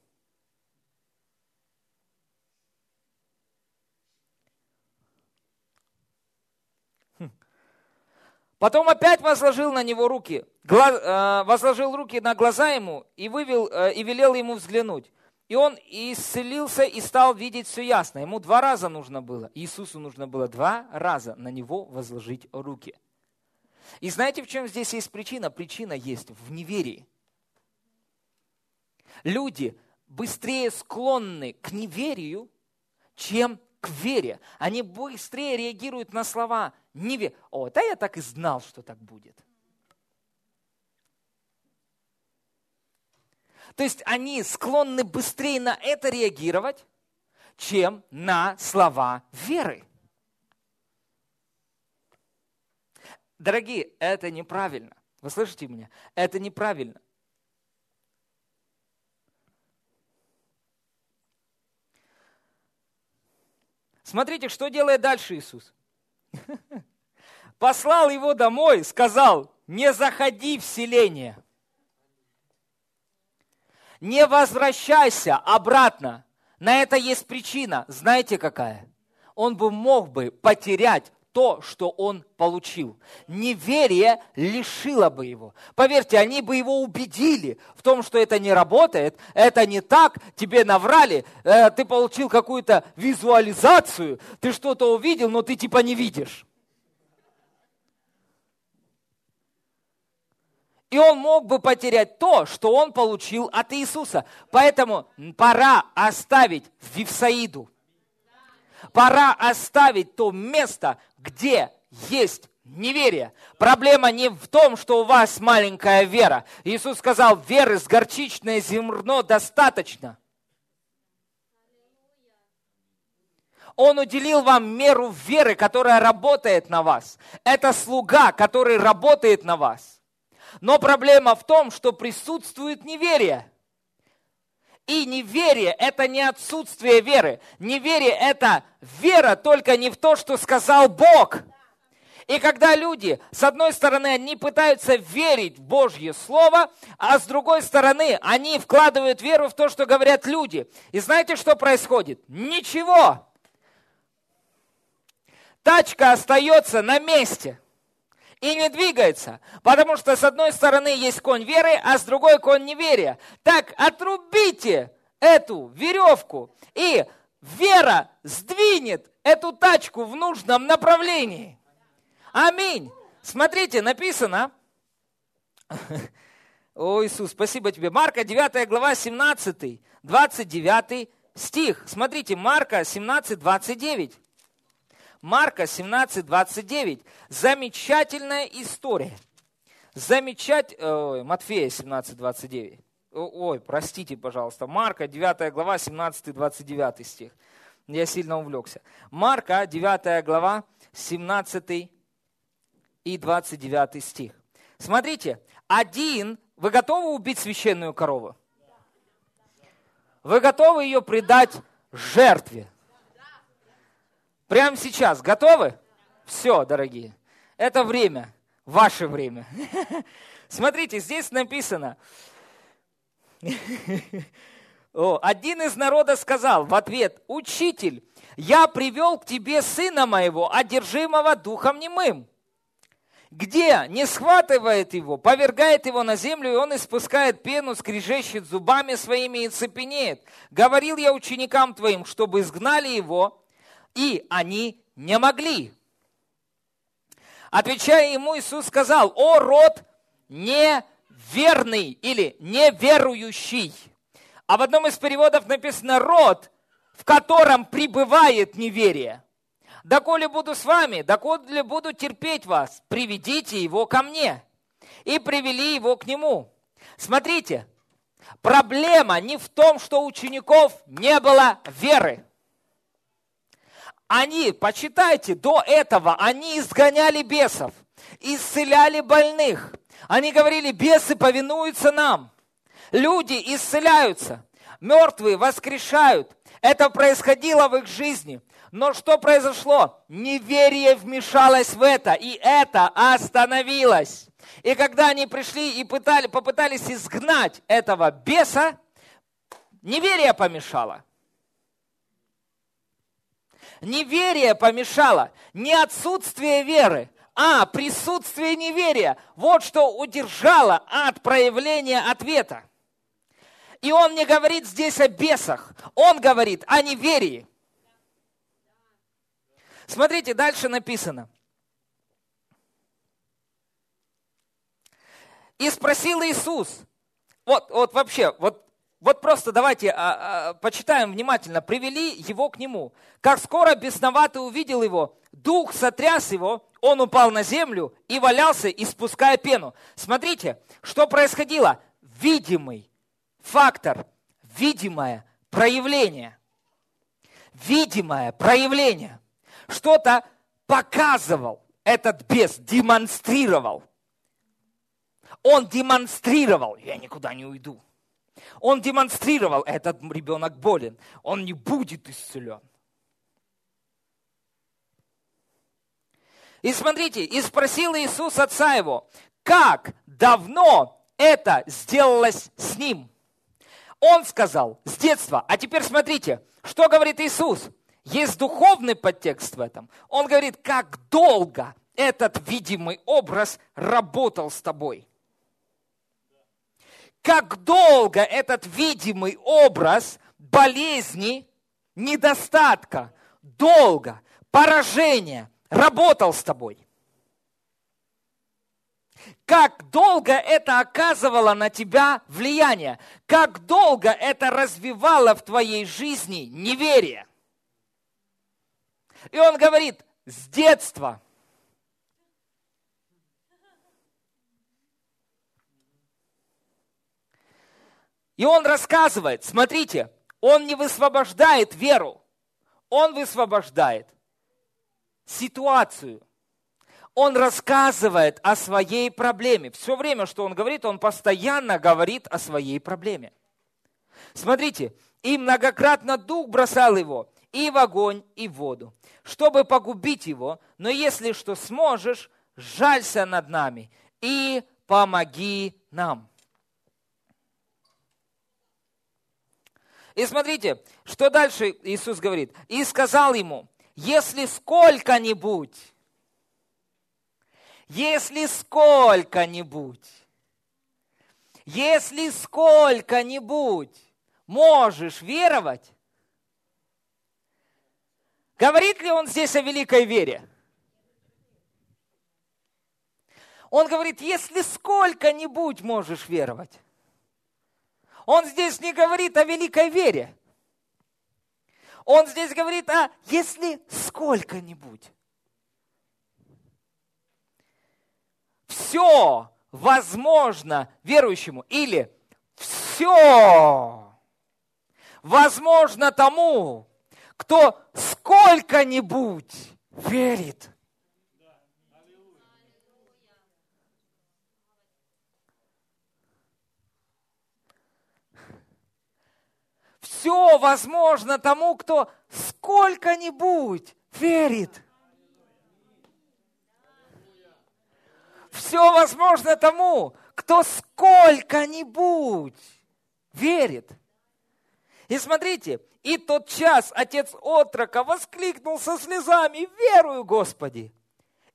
Потом опять возложил на него руки, э, возложил руки на глаза ему и, вывел, э, и велел ему взглянуть. И он исцелился и стал видеть все ясно. Ему два раза нужно было, Иисусу нужно было два раза на него возложить руки. И знаете, в чем здесь есть причина? Причина есть в неверии. Люди быстрее склонны к неверию, чем к вере. Они быстрее реагируют на слова «не О, да я так и знал, что так будет. То есть они склонны быстрее на это реагировать, чем на слова веры. Дорогие, это неправильно. Вы слышите меня? Это неправильно. Смотрите, что делает дальше Иисус. Послал его домой, сказал, не заходи в селение не возвращайся обратно. На это есть причина. Знаете какая? Он бы мог бы потерять то, что он получил. Неверие лишило бы его. Поверьте, они бы его убедили в том, что это не работает, это не так, тебе наврали, э, ты получил какую-то визуализацию, ты что-то увидел, но ты типа не видишь. И он мог бы потерять то, что он получил от Иисуса. Поэтому пора оставить Вифсаиду. Пора оставить то место, где есть неверие. Проблема не в том, что у вас маленькая вера. Иисус сказал, веры с горчичное зерно достаточно. Он уделил вам меру веры, которая работает на вас. Это слуга, который работает на вас. Но проблема в том, что присутствует неверие. И неверие – это не отсутствие веры. Неверие – это вера только не в то, что сказал Бог. И когда люди, с одной стороны, они пытаются верить в Божье Слово, а с другой стороны, они вкладывают веру в то, что говорят люди. И знаете, что происходит? Ничего. Тачка остается на месте и не двигается. Потому что с одной стороны есть конь веры, а с другой конь неверия. Так отрубите эту веревку, и вера сдвинет эту тачку в нужном направлении. Аминь. Смотрите, написано. О, Иисус, спасибо тебе. Марка 9 глава 17, 29 стих. Смотрите, Марка 17, 29. Марка 17, 29. Замечательная история. Замечать... Ой, Матфея 17, 29. Ой, простите, пожалуйста. Марка 9 глава 17, 29 стих. Я сильно увлекся. Марка 9 глава 17 и 29 стих. Смотрите, один... Вы готовы убить священную корову? Вы готовы ее предать жертве? Прямо сейчас. Готовы? Все, дорогие. Это время. Ваше время. Смотрите, здесь написано. Один из народа сказал в ответ, «Учитель, я привел к тебе сына моего, одержимого духом немым. Где? Не схватывает его, повергает его на землю, и он испускает пену, скрежещет зубами своими и цепенеет. Говорил я ученикам твоим, чтобы изгнали его, и они не могли. Отвечая ему, Иисус сказал, «О, род неверный или неверующий. А в одном из переводов написано «род, в котором пребывает неверие». «Доколе буду с вами, доколе буду терпеть вас, приведите его ко мне». И привели его к нему. Смотрите, проблема не в том, что у учеников не было веры. Они, почитайте, до этого они изгоняли бесов, исцеляли больных. Они говорили, бесы повинуются нам. Люди исцеляются, мертвые воскрешают. Это происходило в их жизни. Но что произошло? Неверие вмешалось в это, и это остановилось. И когда они пришли и пытали, попытались изгнать этого беса, неверие помешало. Неверие помешало. Не отсутствие веры, а присутствие неверия. Вот что удержало от проявления ответа. И он не говорит здесь о бесах, он говорит о неверии. Смотрите, дальше написано. И спросил Иисус, вот, вот вообще, вот, вот просто давайте а, а, почитаем внимательно. Привели его к нему. Как скоро бесноватый увидел его, дух сотряс его, он упал на землю и валялся, испуская пену. Смотрите, что происходило. Видимый фактор, видимое проявление. Видимое проявление что-то показывал этот бес, демонстрировал. Он демонстрировал, я никуда не уйду. Он демонстрировал, этот ребенок болен, он не будет исцелен. И смотрите, и спросил Иисус отца его, как давно это сделалось с ним? Он сказал, с детства. А теперь смотрите, что говорит Иисус? Есть духовный подтекст в этом. Он говорит, как долго этот видимый образ работал с тобой. Как долго этот видимый образ болезни, недостатка, долго, поражения работал с тобой. Как долго это оказывало на тебя влияние, как долго это развивало в твоей жизни неверие. И он говорит, с детства. И он рассказывает, смотрите, он не высвобождает веру, он высвобождает ситуацию. Он рассказывает о своей проблеме. Все время, что он говорит, он постоянно говорит о своей проблеме. Смотрите, и многократно дух бросал его, и в огонь, и в воду, чтобы погубить его, но если что сможешь, жалься над нами и помоги нам. И смотрите, что дальше Иисус говорит. И сказал ему, если сколько-нибудь, если сколько-нибудь, если сколько-нибудь можешь веровать, Говорит ли он здесь о великой вере? Он говорит, если сколько-нибудь можешь веровать. Он здесь не говорит о великой вере. Он здесь говорит о если сколько-нибудь. Все возможно верующему или все возможно тому, кто сколько-нибудь верит. Все возможно тому, кто сколько-нибудь верит. Все возможно тому, кто сколько-нибудь верит. И смотрите, и тот час отец отрока воскликнул со слезами, верую, Господи.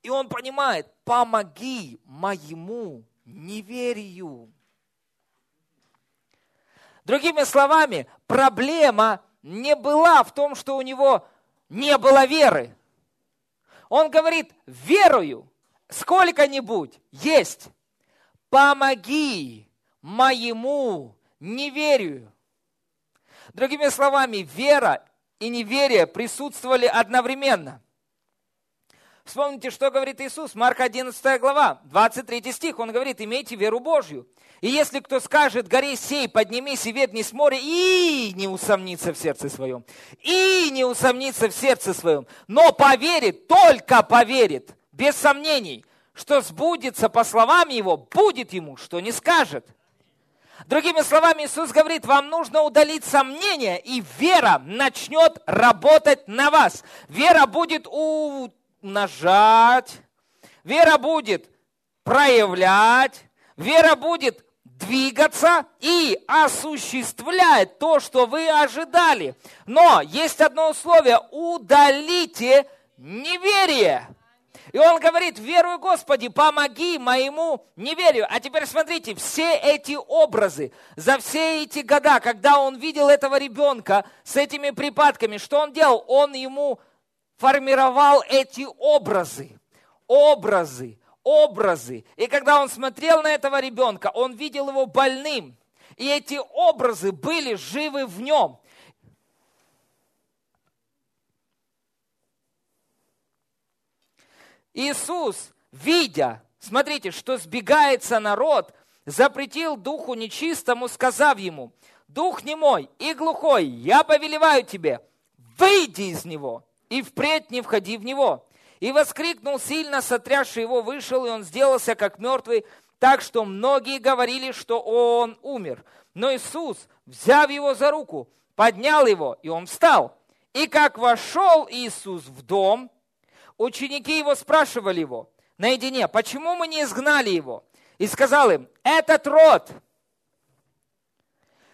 И он понимает, помоги моему неверию. Другими словами, проблема не была в том, что у него не было веры. Он говорит, верую, сколько-нибудь есть. помоги моему неверию. Другими словами, вера и неверие присутствовали одновременно. Вспомните, что говорит Иисус, Марк 11 глава, 23 стих, он говорит, имейте веру Божью. И если кто скажет горе сей, поднимись и ведни с моря, и не усомнится в сердце своем, и не усомнится в сердце своем, но поверит, только поверит, без сомнений, что сбудется по словам его, будет ему, что не скажет. Другими словами, Иисус говорит, вам нужно удалить сомнения, и вера начнет работать на вас. Вера будет умножать, вера будет проявлять, вера будет двигаться и осуществлять то, что вы ожидали. Но есть одно условие – удалите неверие. И он говорит, верую Господи, помоги моему неверию. А теперь смотрите, все эти образы, за все эти года, когда он видел этого ребенка с этими припадками, что он делал? Он ему формировал эти образы. Образы, образы. И когда он смотрел на этого ребенка, он видел его больным. И эти образы были живы в нем. Иисус, видя, смотрите, что сбегается народ, запретил духу нечистому, сказав ему, «Дух немой и глухой, я повелеваю тебе, выйди из него, и впредь не входи в него». И воскликнул сильно, сотрясший его, вышел, и он сделался как мертвый, так что многие говорили, что он умер. Но Иисус, взяв его за руку, поднял его, и он встал. И как вошел Иисус в дом, ученики его спрашивали его наедине, почему мы не изгнали его? И сказал им, этот род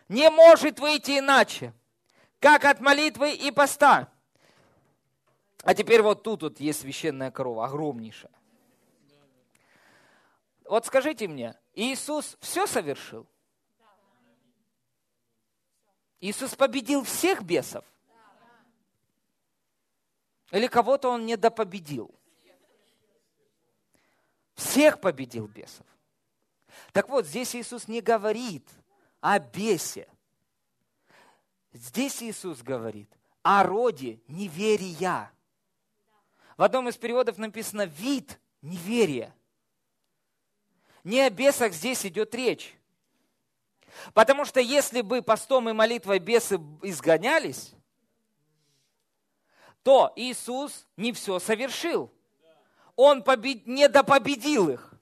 не может выйти иначе, как от молитвы и поста. А теперь вот тут вот есть священная корова, огромнейшая. Вот скажите мне, Иисус все совершил? Иисус победил всех бесов? Или кого-то он не допобедил? Всех победил бесов. Так вот, здесь Иисус не говорит о бесе. Здесь Иисус говорит о роде неверия. В одном из переводов написано «вид неверия». Не о бесах здесь идет речь. Потому что если бы постом и молитвой бесы изгонялись, то Иисус не все совершил. Он побед... не допобедил их.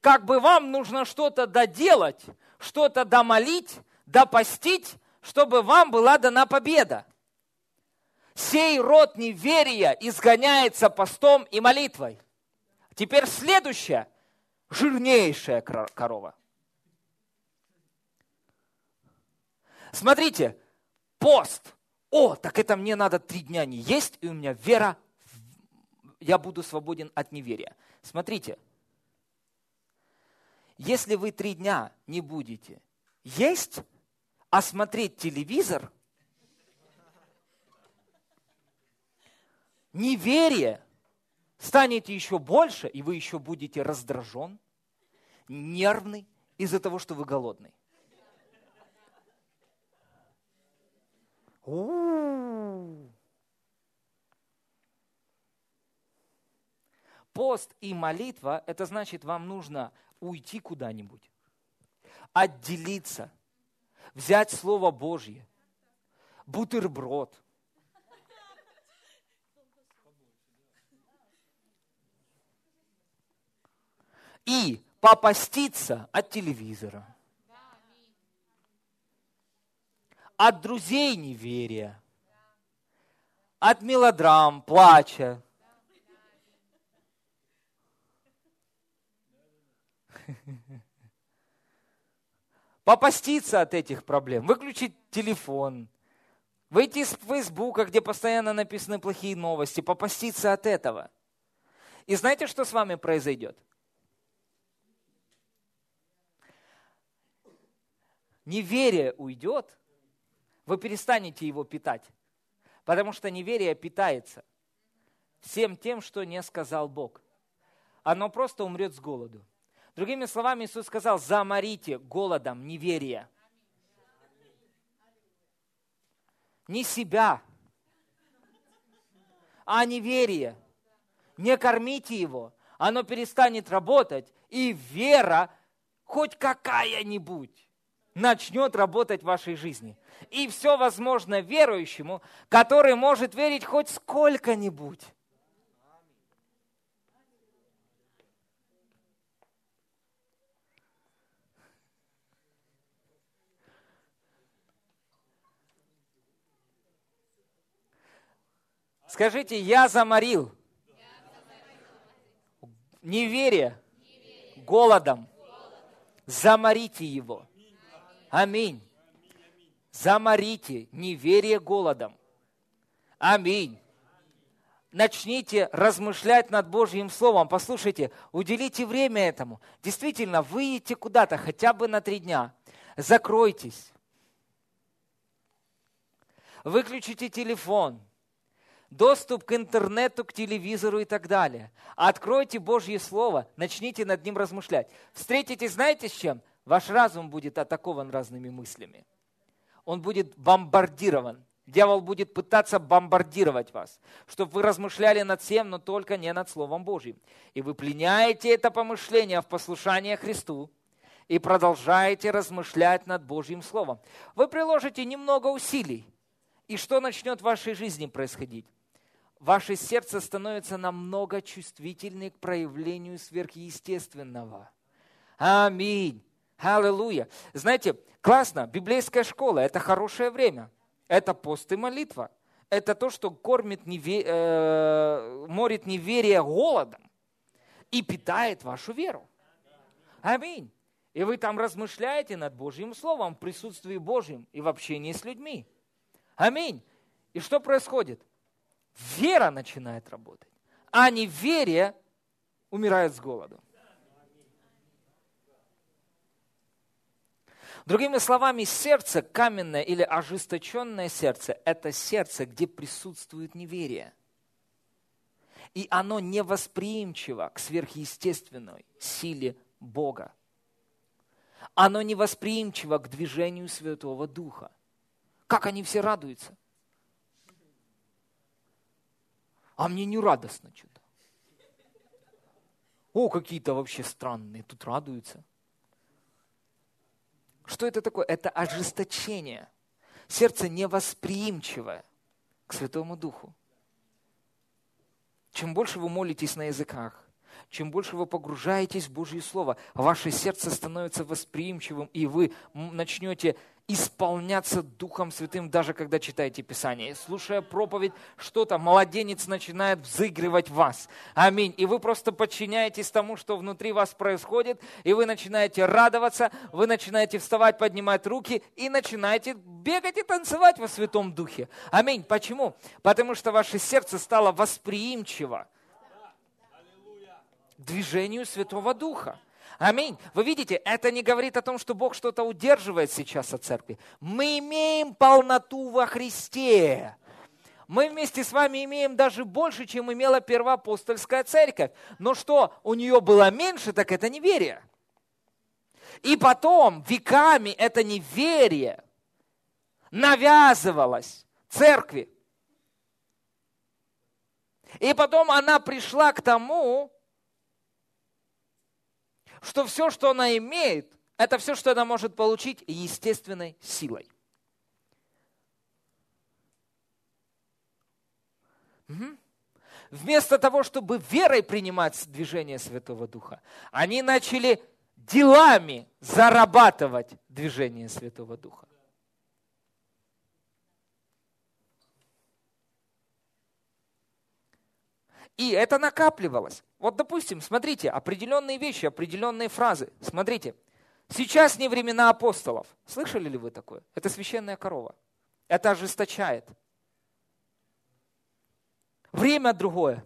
Как бы вам нужно что-то доделать, что-то домолить, допостить, чтобы вам была дана победа. Сей род неверия изгоняется постом и молитвой. Теперь следующая, жирнейшая корова. Смотрите, пост о, так это мне надо три дня не есть, и у меня вера, я буду свободен от неверия. Смотрите, если вы три дня не будете есть, а смотреть телевизор, неверие станете еще больше, и вы еще будете раздражен, нервный из-за того, что вы голодный. Пост и молитва – это значит, вам нужно уйти куда-нибудь, отделиться, взять Слово Божье, бутерброд, и попаститься от телевизора – от друзей неверия, от мелодрам, плача. Попаститься от этих проблем, выключить телефон, выйти из Фейсбука, где постоянно написаны плохие новости, попаститься от этого. И знаете, что с вами произойдет? Неверие уйдет, вы перестанете его питать. Потому что неверие питается всем тем, что не сказал Бог. Оно просто умрет с голоду. Другими словами, Иисус сказал, заморите голодом неверия. Не себя, а неверие. Не кормите его, оно перестанет работать, и вера, хоть какая-нибудь, начнет работать в вашей жизни. И все возможно верующему, который может верить хоть сколько-нибудь. Скажите, я заморил. Неверие, голодом. Заморите его. Аминь. Заморите неверие голодом. Аминь. Начните размышлять над Божьим Словом. Послушайте, уделите время этому. Действительно, выйдите куда-то хотя бы на три дня. Закройтесь. Выключите телефон доступ к интернету, к телевизору и так далее. Откройте Божье Слово, начните над ним размышлять. Встретитесь, знаете, с чем? Ваш разум будет атакован разными мыслями. Он будет бомбардирован. Дьявол будет пытаться бомбардировать вас, чтобы вы размышляли над всем, но только не над Словом Божьим. И вы пленяете это помышление в послушание Христу и продолжаете размышлять над Божьим Словом. Вы приложите немного усилий, и что начнет в вашей жизни происходить? ваше сердце становится намного чувствительнее к проявлению сверхъестественного. Аминь. Аллилуйя. Знаете, классно, библейская школа – это хорошее время. Это пост и молитва. Это то, что кормит, неве... э... морит неверие голодом и питает вашу веру. Аминь. И вы там размышляете над Божьим Словом в присутствии Божьем и в общении с людьми. Аминь. И что происходит? вера начинает работать, а неверие умирает с голоду. Другими словами, сердце, каменное или ожесточенное сердце, это сердце, где присутствует неверие. И оно невосприимчиво к сверхъестественной силе Бога. Оно невосприимчиво к движению Святого Духа. Как они все радуются? а мне не радостно что-то. О, какие-то вообще странные, тут радуются. Что это такое? Это ожесточение. Сердце невосприимчивое к Святому Духу. Чем больше вы молитесь на языках, чем больше вы погружаетесь в Божье Слово, ваше сердце становится восприимчивым, и вы начнете исполняться Духом Святым, даже когда читаете Писание. Слушая проповедь, что-то, младенец начинает взыгрывать вас. Аминь. И вы просто подчиняетесь тому, что внутри вас происходит, и вы начинаете радоваться, вы начинаете вставать, поднимать руки, и начинаете бегать и танцевать во Святом Духе. Аминь. Почему? Потому что ваше сердце стало восприимчиво движению Святого Духа. Аминь. Вы видите, это не говорит о том, что Бог что-то удерживает сейчас от церкви. Мы имеем полноту во Христе. Мы вместе с вами имеем даже больше, чем имела первоапостольская церковь. Но что у нее было меньше, так это неверие. И потом веками это неверие навязывалось церкви. И потом она пришла к тому, что все, что она имеет, это все, что она может получить естественной силой. Угу. Вместо того, чтобы верой принимать движение Святого Духа, они начали делами зарабатывать движение Святого Духа. И это накапливалось. Вот, допустим, смотрите, определенные вещи, определенные фразы. Смотрите, сейчас не времена апостолов. Слышали ли вы такое? Это священная корова. Это ожесточает. Время другое.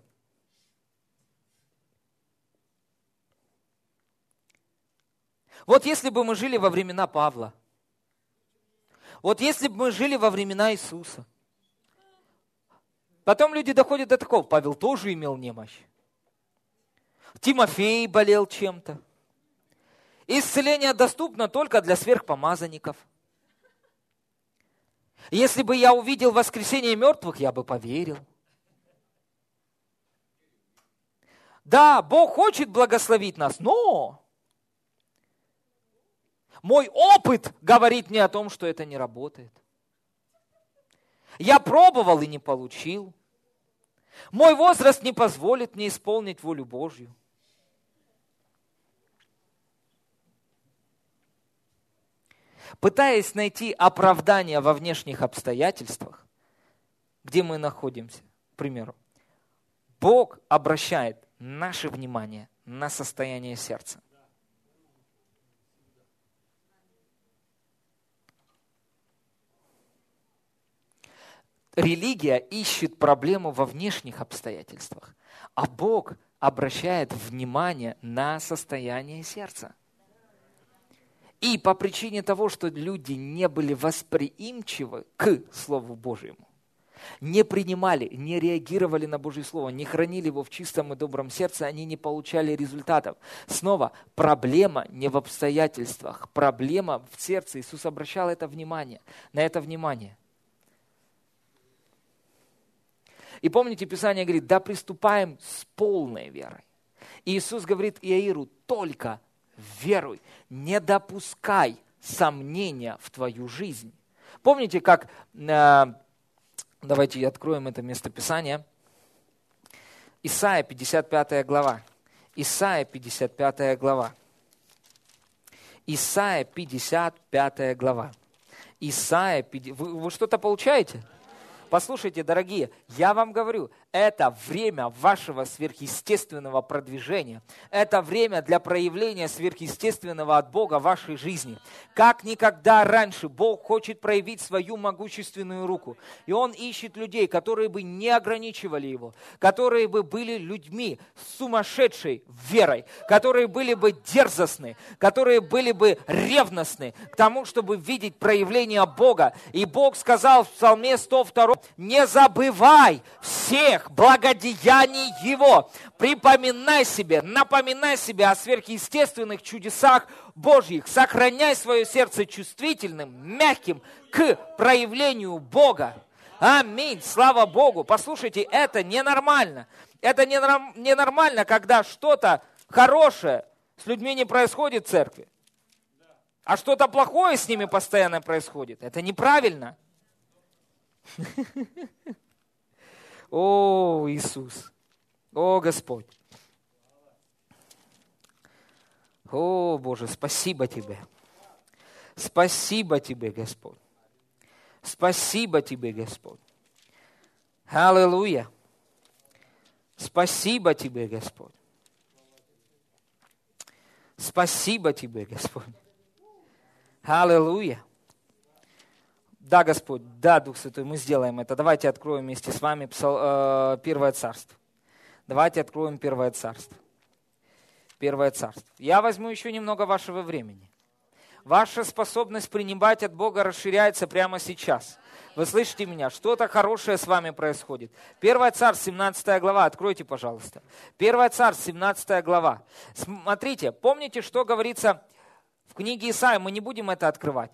Вот если бы мы жили во времена Павла, вот если бы мы жили во времена Иисуса – Потом люди доходят до такого. Павел тоже имел немощь. Тимофей болел чем-то. Исцеление доступно только для сверхпомазанников. Если бы я увидел воскресение мертвых, я бы поверил. Да, Бог хочет благословить нас, но мой опыт говорит мне о том, что это не работает. Я пробовал и не получил. Мой возраст не позволит мне исполнить волю Божью. Пытаясь найти оправдание во внешних обстоятельствах, где мы находимся, к примеру, Бог обращает наше внимание на состояние сердца. Религия ищет проблему во внешних обстоятельствах, а Бог обращает внимание на состояние сердца. И по причине того, что люди не были восприимчивы к Слову Божьему, не принимали, не реагировали на Божье Слово, не хранили его в чистом и добром сердце, они не получали результатов. Снова, проблема не в обстоятельствах, проблема в сердце. Иисус обращал это внимание, на это внимание. И помните, Писание говорит, да приступаем с полной верой. И Иисус говорит Иаиру, только веруй, не допускай сомнения в твою жизнь. Помните, как, э, давайте откроем это местописание, Исайя 55 глава. Исайя 55 глава. Исайя 55 глава. Исайя, вы, вы что-то получаете? Послушайте, дорогие, я вам говорю, это время вашего сверхъестественного продвижения. Это время для проявления сверхъестественного от Бога в вашей жизни. Как никогда раньше Бог хочет проявить свою могущественную руку. И Он ищет людей, которые бы не ограничивали Его, которые бы были людьми сумасшедшей верой, которые были бы дерзостны, которые были бы ревностны к тому, чтобы видеть проявление Бога. И Бог сказал в Псалме 102, не забывай всех всех благодеяний Его. Припоминай себе, напоминай себе о сверхъестественных чудесах Божьих. Сохраняй свое сердце чувствительным, мягким к проявлению Бога. Аминь. Слава Богу. Послушайте, это ненормально. Это ненормально, когда что-то хорошее с людьми не происходит в церкви. А что-то плохое с ними постоянно происходит. Это неправильно. О, Иисус! О, Господь! О, Боже, спасибо Тебе! Спасибо Тебе, Господь! Спасибо Тебе, Господь! Аллилуйя! Спасибо Тебе, Господь! Спасибо Тебе, Господь! Аллилуйя! Да, Господь, да, Дух Святой, мы сделаем это. Давайте откроем вместе с вами э, Первое Царство. Давайте откроем Первое Царство. Первое Царство. Я возьму еще немного вашего времени. Ваша способность принимать от Бога расширяется прямо сейчас. Вы слышите меня? Что-то хорошее с вами происходит. Первое Царство, 17 глава. Откройте, пожалуйста. Первое Царство, 17 глава. Смотрите, помните, что говорится в книге Исаия? Мы не будем это открывать.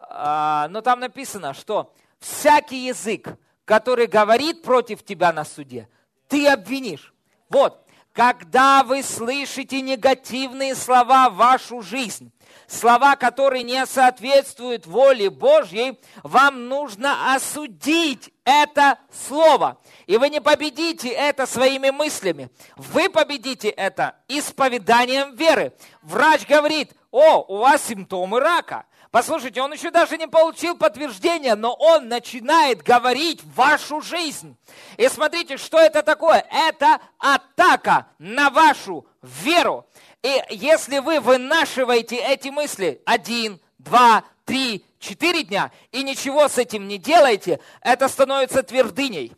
А, но там написано, что всякий язык, который говорит против тебя на суде, ты обвинишь. Вот, когда вы слышите негативные слова в вашу жизнь, слова, которые не соответствуют воле Божьей, вам нужно осудить это слово. И вы не победите это своими мыслями. Вы победите это исповеданием веры. Врач говорит, о, у вас симптомы рака. Послушайте, он еще даже не получил подтверждения, но он начинает говорить вашу жизнь. И смотрите, что это такое? Это атака на вашу веру. И если вы вынашиваете эти мысли один, два, три, четыре дня и ничего с этим не делаете, это становится твердыней.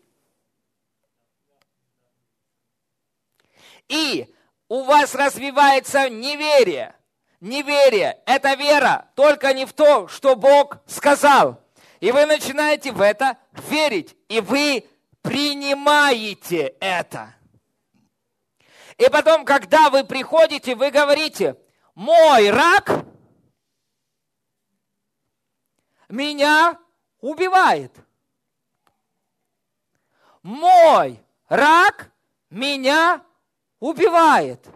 И у вас развивается неверие. Неверие – это вера, только не в то, что Бог сказал. И вы начинаете в это верить, и вы принимаете это. И потом, когда вы приходите, вы говорите, мой рак меня убивает. Мой рак меня убивает.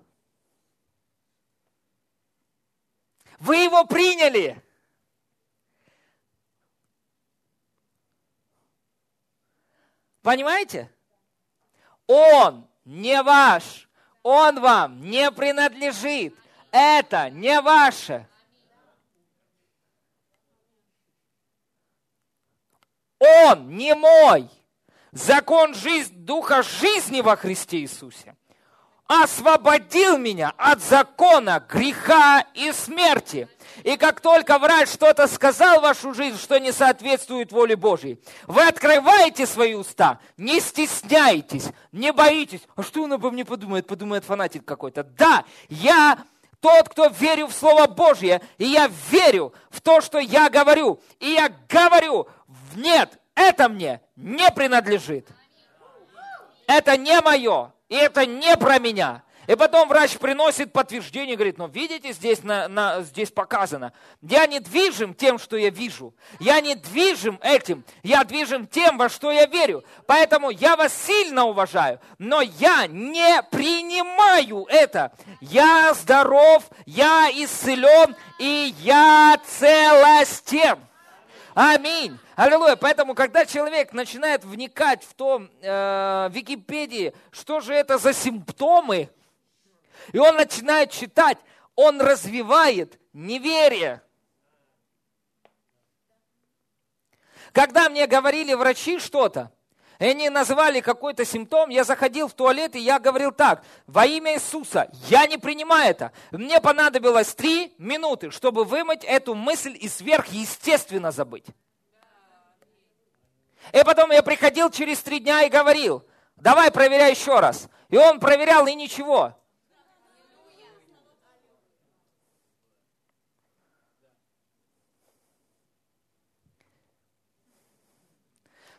Вы его приняли. Понимаете? Он не ваш. Он вам не принадлежит. Это не ваше. Он не мой. Закон жизнь, Духа жизни во Христе Иисусе освободил меня от закона, греха и смерти. И как только врач что-то сказал в вашу жизнь, что не соответствует воле Божьей, вы открываете свои уста, не стесняйтесь, не боитесь. А что он обо мне подумает? Подумает фанатик какой-то. Да, я тот, кто верю в Слово Божье, и я верю в то, что я говорю. И я говорю, нет, это мне не принадлежит. Это не мое. И это не про меня. И потом врач приносит подтверждение, говорит, ну видите, здесь, на, на, здесь показано. Я не движим тем, что я вижу. Я не движим этим. Я движим тем, во что я верю. Поэтому я вас сильно уважаю. Но я не принимаю это. Я здоров, я исцелен, и я целостен. Аминь. Аллилуйя. Поэтому, когда человек начинает вникать в то, э, Википедии, что же это за симптомы, и он начинает читать, он развивает неверие. Когда мне говорили врачи что-то, и они назвали какой-то симптом, я заходил в туалет, и я говорил так, во имя Иисуса, я не принимаю это. Мне понадобилось три минуты, чтобы вымыть эту мысль и сверхъестественно забыть. И потом я приходил через три дня и говорил, давай проверяй еще раз. И он проверял, и ничего.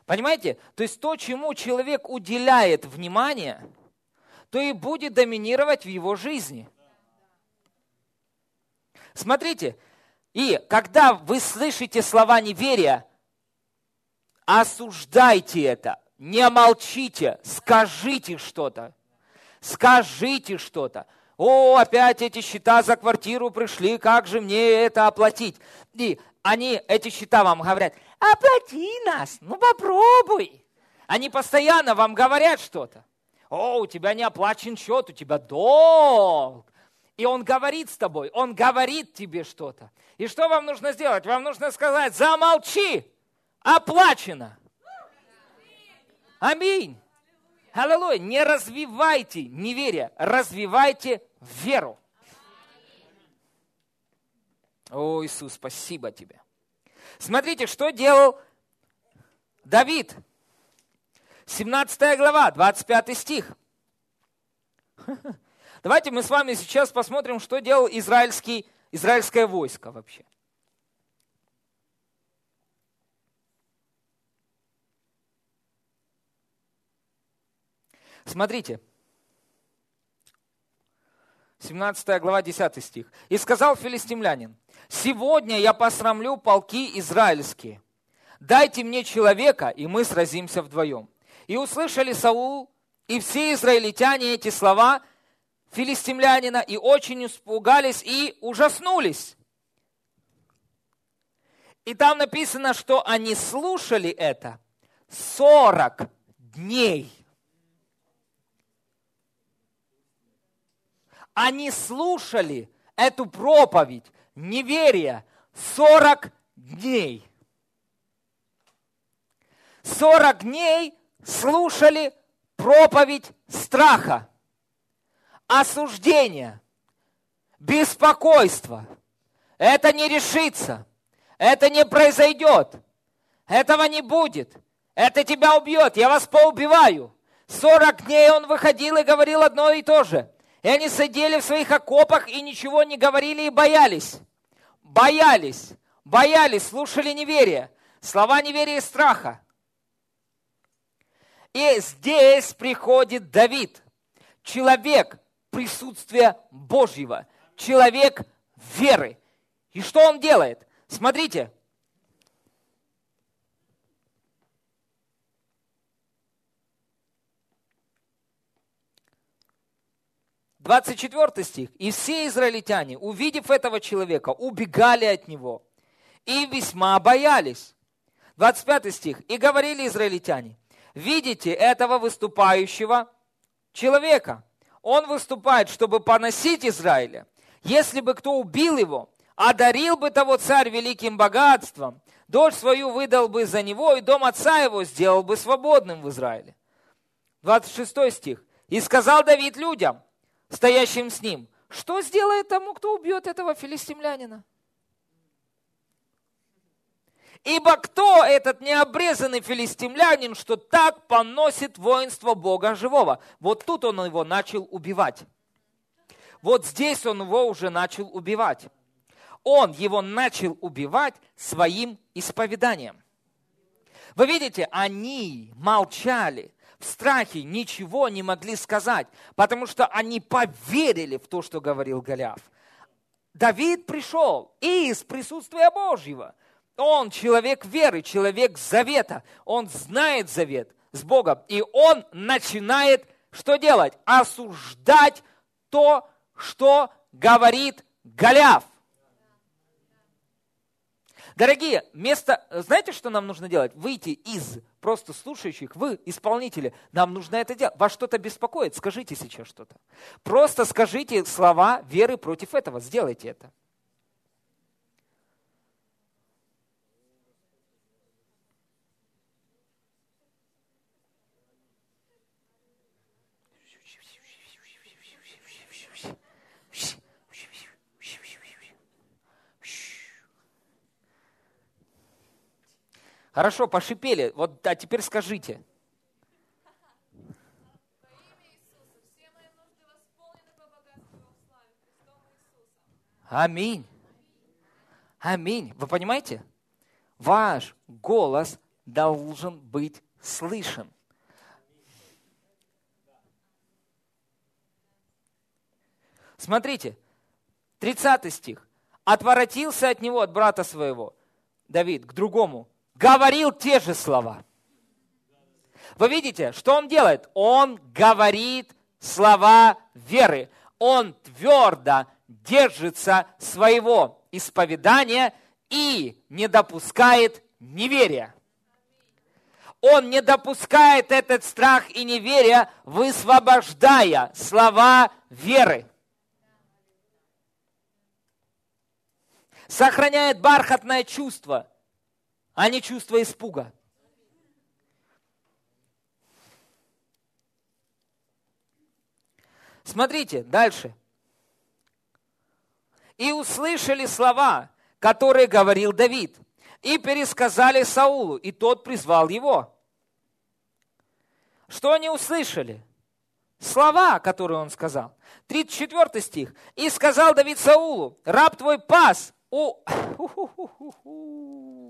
Понимаете? То есть то, чему человек уделяет внимание, то и будет доминировать в его жизни. Смотрите, и когда вы слышите слова неверия, осуждайте это, не молчите, скажите что-то. Скажите что-то. О, опять эти счета за квартиру пришли, как же мне это оплатить? И они, эти счета вам говорят, оплати нас, ну попробуй. Они постоянно вам говорят что-то. О, у тебя не оплачен счет, у тебя долг. И он говорит с тобой, он говорит тебе что-то. И что вам нужно сделать? Вам нужно сказать, замолчи, оплачено. Аминь. Аллилуйя. Не развивайте неверие, развивайте веру. О, Иисус, спасибо тебе. Смотрите, что делал Давид. 17 глава, 25 стих. Давайте мы с вами сейчас посмотрим, что делал израильский, израильское войско вообще. Смотрите, 17 глава, 10 стих. «И сказал филистимлянин, сегодня я посрамлю полки израильские. Дайте мне человека, и мы сразимся вдвоем». И услышали Саул и все израильтяне эти слова филистимлянина, и очень испугались и ужаснулись. И там написано, что они слушали это 40 дней – Они слушали эту проповедь неверия 40 дней. 40 дней слушали проповедь страха, осуждения, беспокойства. Это не решится, это не произойдет, этого не будет, это тебя убьет, я вас поубиваю. 40 дней он выходил и говорил одно и то же. И они сидели в своих окопах и ничего не говорили и боялись. Боялись, боялись, слушали неверие. Слова неверия и страха. И здесь приходит Давид, человек присутствия Божьего, человек веры. И что он делает? Смотрите, 24 стих. «И все израильтяне, увидев этого человека, убегали от него и весьма боялись». 25 стих. «И говорили израильтяне, видите этого выступающего человека? Он выступает, чтобы поносить Израиля. Если бы кто убил его, одарил бы того царь великим богатством, дочь свою выдал бы за него, и дом отца его сделал бы свободным в Израиле». 26 стих. «И сказал Давид людям, стоящим с ним, что сделает тому, кто убьет этого филистимлянина? Ибо кто этот необрезанный филистимлянин, что так поносит воинство Бога живого? Вот тут он его начал убивать. Вот здесь он его уже начал убивать. Он его начал убивать своим исповеданием. Вы видите, они молчали, в страхе ничего не могли сказать, потому что они поверили в то, что говорил Голиаф. Давид пришел из присутствия Божьего. Он человек веры, человек завета. Он знает завет с Богом. И он начинает что делать? Осуждать то, что говорит Голиаф. Дорогие, вместо, знаете, что нам нужно делать? Выйти из просто слушающих, вы, исполнители, нам нужно это делать. Вас что-то беспокоит? Скажите сейчас что-то. Просто скажите слова веры против этого. Сделайте это. Хорошо, пошипели. Вот, а теперь скажите. Аминь. Аминь. Вы понимаете? Ваш голос должен быть слышен. Смотрите, 30 стих. «Отворотился от него, от брата своего, Давид, к другому, говорил те же слова. Вы видите, что он делает? Он говорит слова веры. Он твердо держится своего исповедания и не допускает неверия. Он не допускает этот страх и неверие, высвобождая слова веры. Сохраняет бархатное чувство – а не чувство испуга. Смотрите, дальше. И услышали слова, которые говорил Давид, и пересказали Саулу, и тот призвал его. Что они услышали? Слова, которые он сказал. 34 стих. «И сказал Давид Саулу, раб твой пас у...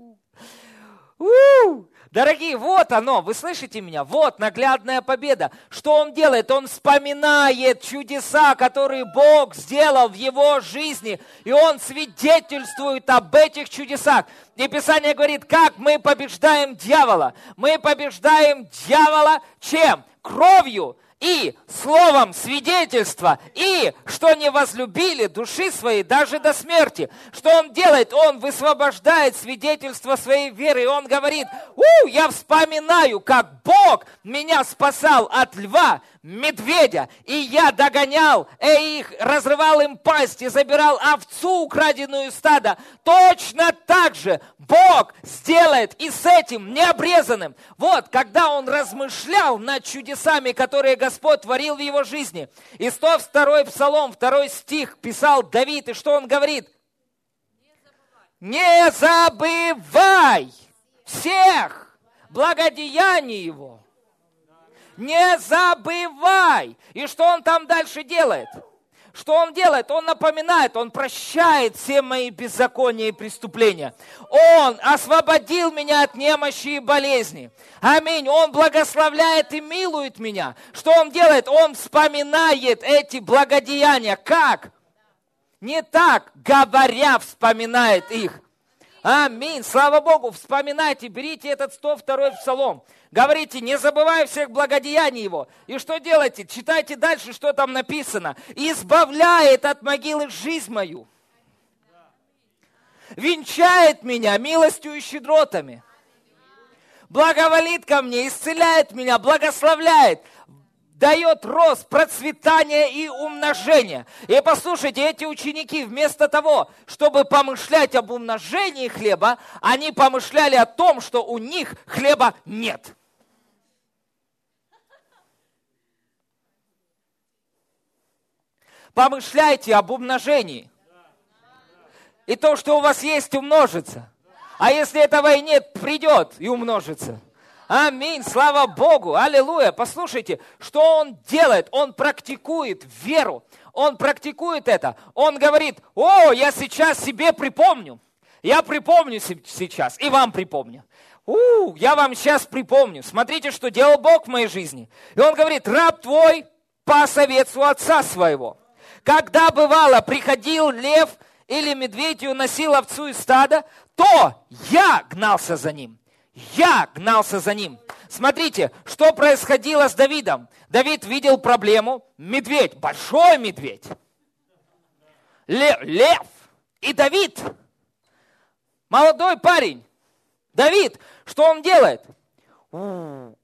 У-у-у! Дорогие, вот оно, вы слышите меня? Вот наглядная победа. Что он делает? Он вспоминает чудеса, которые Бог сделал в его жизни, и он свидетельствует об этих чудесах. И Писание говорит, как мы побеждаем дьявола. Мы побеждаем дьявола чем? Кровью и словом свидетельства, и что не возлюбили души своей даже до смерти. Что он делает? Он высвобождает свидетельство своей веры, и он говорит, у, я вспоминаю, как Бог меня спасал от льва, медведя, и я догонял и их, разрывал им пасть и забирал овцу, украденную стада. Точно так же Бог сделает и с этим необрезанным. Вот, когда он размышлял над чудесами, которые Господь творил в его жизни. И 102 Псалом, 2 стих писал Давид, и что он говорит? Не забывай всех благодеяний Его не забывай. И что он там дальше делает? Что он делает? Он напоминает, он прощает все мои беззакония и преступления. Он освободил меня от немощи и болезни. Аминь. Он благословляет и милует меня. Что он делает? Он вспоминает эти благодеяния. Как? не так, говоря, вспоминает их. Аминь. Слава Богу. Вспоминайте, берите этот 102 псалом. Говорите, не забывай всех благодеяний его. И что делайте? Читайте дальше, что там написано. Избавляет от могилы жизнь мою. Венчает меня милостью и щедротами. Благоволит ко мне, исцеляет меня, благословляет дает рост, процветание и умножение. И послушайте, эти ученики вместо того, чтобы помышлять об умножении хлеба, они помышляли о том, что у них хлеба нет. Помышляйте об умножении. И то, что у вас есть, умножится. А если этого и нет, придет и умножится. Аминь, слава Богу, аллилуйя. Послушайте, что он делает? Он практикует веру. Он практикует это. Он говорит, о, я сейчас себе припомню. Я припомню сейчас и вам припомню. У, я вам сейчас припомню. Смотрите, что делал Бог в моей жизни. И он говорит, раб твой по совету отца своего. Когда бывало, приходил лев или медведь и уносил овцу из стада, то я гнался за ним я гнался за ним. Смотрите, что происходило с Давидом. Давид видел проблему. Медведь, большой медведь. Лев, лев. И Давид, молодой парень. Давид, что он делает?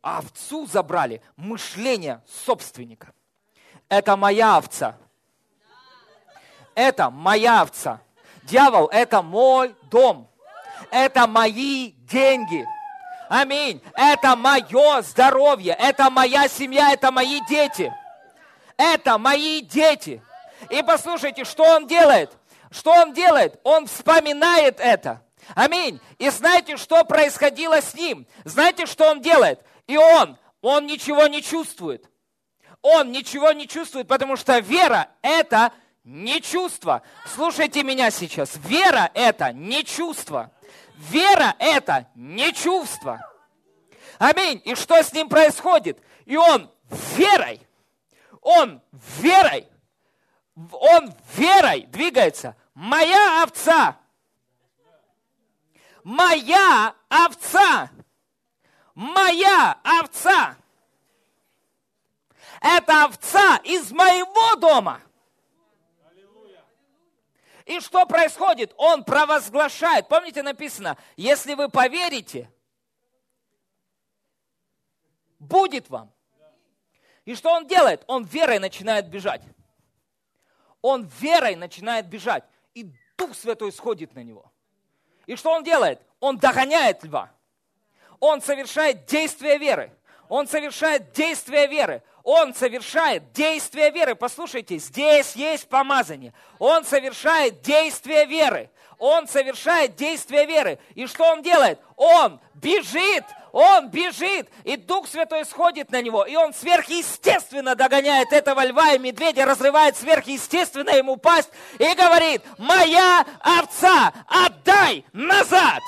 Овцу забрали. Мышление собственника. Это моя овца. Это моя овца. Дьявол, это мой дом. Это мои деньги. Аминь. Это мое здоровье, это моя семья, это мои дети. Это мои дети. И послушайте, что он делает? Что он делает? Он вспоминает это. Аминь. И знаете, что происходило с ним? Знаете, что он делает? И он, он ничего не чувствует. Он ничего не чувствует, потому что вера – это не чувство. Слушайте меня сейчас. Вера – это не чувство. Вера – это не чувство. Аминь. И что с ним происходит? И он верой, он верой, он верой двигается. Моя овца, моя овца, моя овца. Это овца из моего дома – и что происходит? Он провозглашает. Помните, написано, если вы поверите, будет вам. И что он делает? Он верой начинает бежать. Он верой начинает бежать. И Дух Святой сходит на него. И что он делает? Он догоняет льва. Он совершает действие веры. Он совершает действие веры. Он совершает действие веры. Послушайте, здесь есть помазание. Он совершает действие веры. Он совершает действие веры. И что он делает? Он бежит, он бежит, и Дух Святой сходит на него, и он сверхъестественно догоняет этого льва и медведя, разрывает сверхъестественно ему пасть и говорит, моя овца, отдай назад.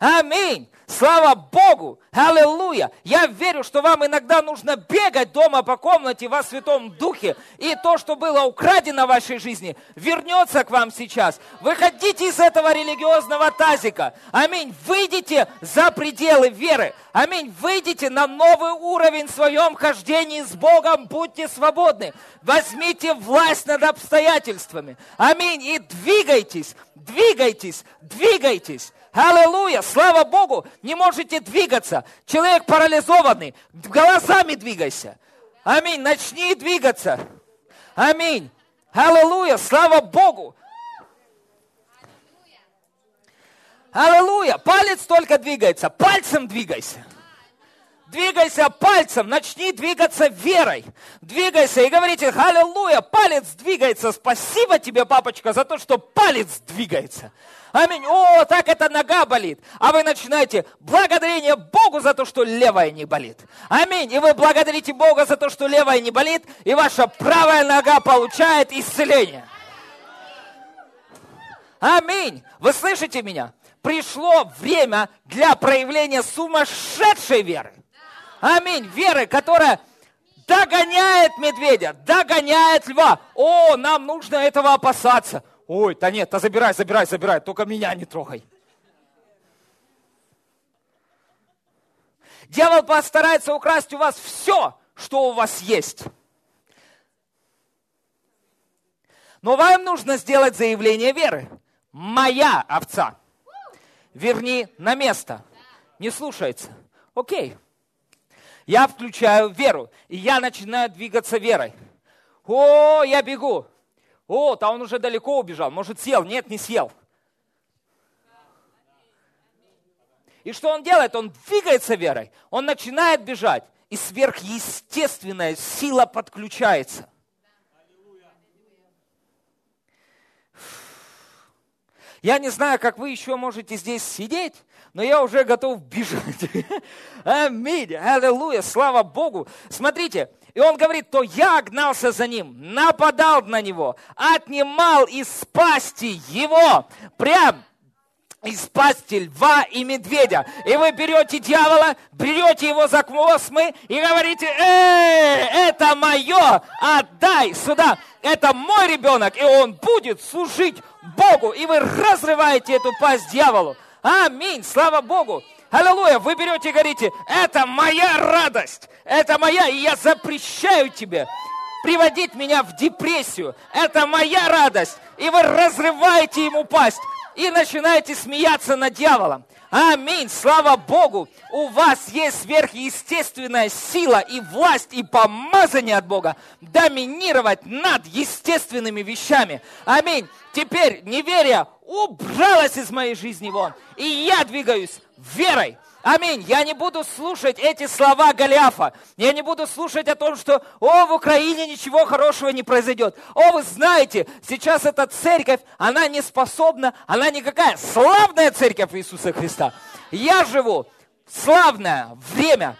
Аминь. Слава Богу! Аллилуйя! Я верю, что вам иногда нужно бегать дома по комнате во Святом Духе, и то, что было украдено в вашей жизни, вернется к вам сейчас. Выходите из этого религиозного тазика. Аминь. Выйдите за пределы веры. Аминь. Выйдите на новый уровень в своем хождении с Богом. Будьте свободны. Возьмите власть над обстоятельствами. Аминь. И двигайтесь, двигайтесь, двигайтесь. Аллилуйя! Слава Богу! Не можете двигаться. Человек парализованный. Голосами двигайся. Аминь. Начни двигаться. Аминь. Аллилуйя! Слава Богу! Аллилуйя! Палец только двигается. Пальцем двигайся. Двигайся пальцем, начни двигаться верой. Двигайся и говорите, аллилуйя, палец двигается. Спасибо тебе, папочка, за то, что палец двигается. Аминь. О, так эта нога болит. А вы начинаете благодарение Богу за то, что левая не болит. Аминь. И вы благодарите Бога за то, что левая не болит, и ваша правая нога получает исцеление. Аминь. Вы слышите меня? Пришло время для проявления сумасшедшей веры. Аминь. Веры, которая догоняет медведя, догоняет льва. О, нам нужно этого опасаться. Ой, да нет, да забирай, забирай, забирай, только меня не трогай. Дьявол постарается украсть у вас все, что у вас есть. Но вам нужно сделать заявление веры. Моя овца. Верни на место. Не слушается. Окей. Я включаю веру, и я начинаю двигаться верой. О, я бегу. О, то он уже далеко убежал. Может, съел? Нет, не съел. И что он делает? Он двигается верой. Он начинает бежать. И сверхъестественная сила подключается. Я не знаю, как вы еще можете здесь сидеть, но я уже готов бежать. Аминь, аллилуйя, слава Богу. Смотрите, и он говорит, то я гнался за ним, нападал на него, отнимал из пасти его, прям из пасти льва и медведя. И вы берете дьявола, берете его за космы и говорите, э, это мое, отдай сюда. Это мой ребенок, и он будет служить Богу. И вы разрываете эту пасть дьяволу. Аминь, слава Богу. Аллилуйя, вы берете и говорите, это моя радость, это моя, и я запрещаю тебе приводить меня в депрессию. Это моя радость. И вы разрываете ему пасть и начинаете смеяться над дьяволом. Аминь. Слава Богу. У вас есть сверхъестественная сила и власть и помазание от Бога доминировать над естественными вещами. Аминь. Теперь неверие убралось из моей жизни вон. И я двигаюсь верой. Аминь. Я не буду слушать эти слова Голиафа. Я не буду слушать о том, что, о, в Украине ничего хорошего не произойдет. О, вы знаете, сейчас эта церковь, она не способна, она никакая. Славная церковь Иисуса Христа. Я живу славное время.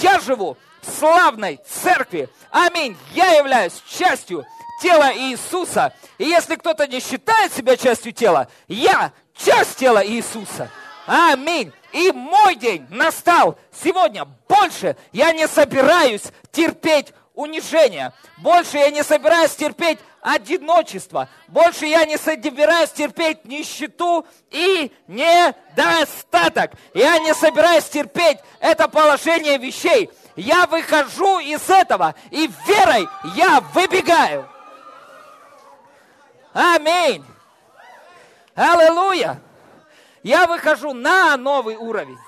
Я живу в славной церкви. Аминь. Я являюсь частью тела Иисуса. И если кто-то не считает себя частью тела, я часть тела Иисуса. Аминь. И мой день настал сегодня. Больше я не собираюсь терпеть унижение. Больше я не собираюсь терпеть одиночество. Больше я не собираюсь терпеть нищету и недостаток. Я не собираюсь терпеть это положение вещей. Я выхожу из этого, и верой я выбегаю. Аминь. Аллилуйя. Я выхожу на новый уровень.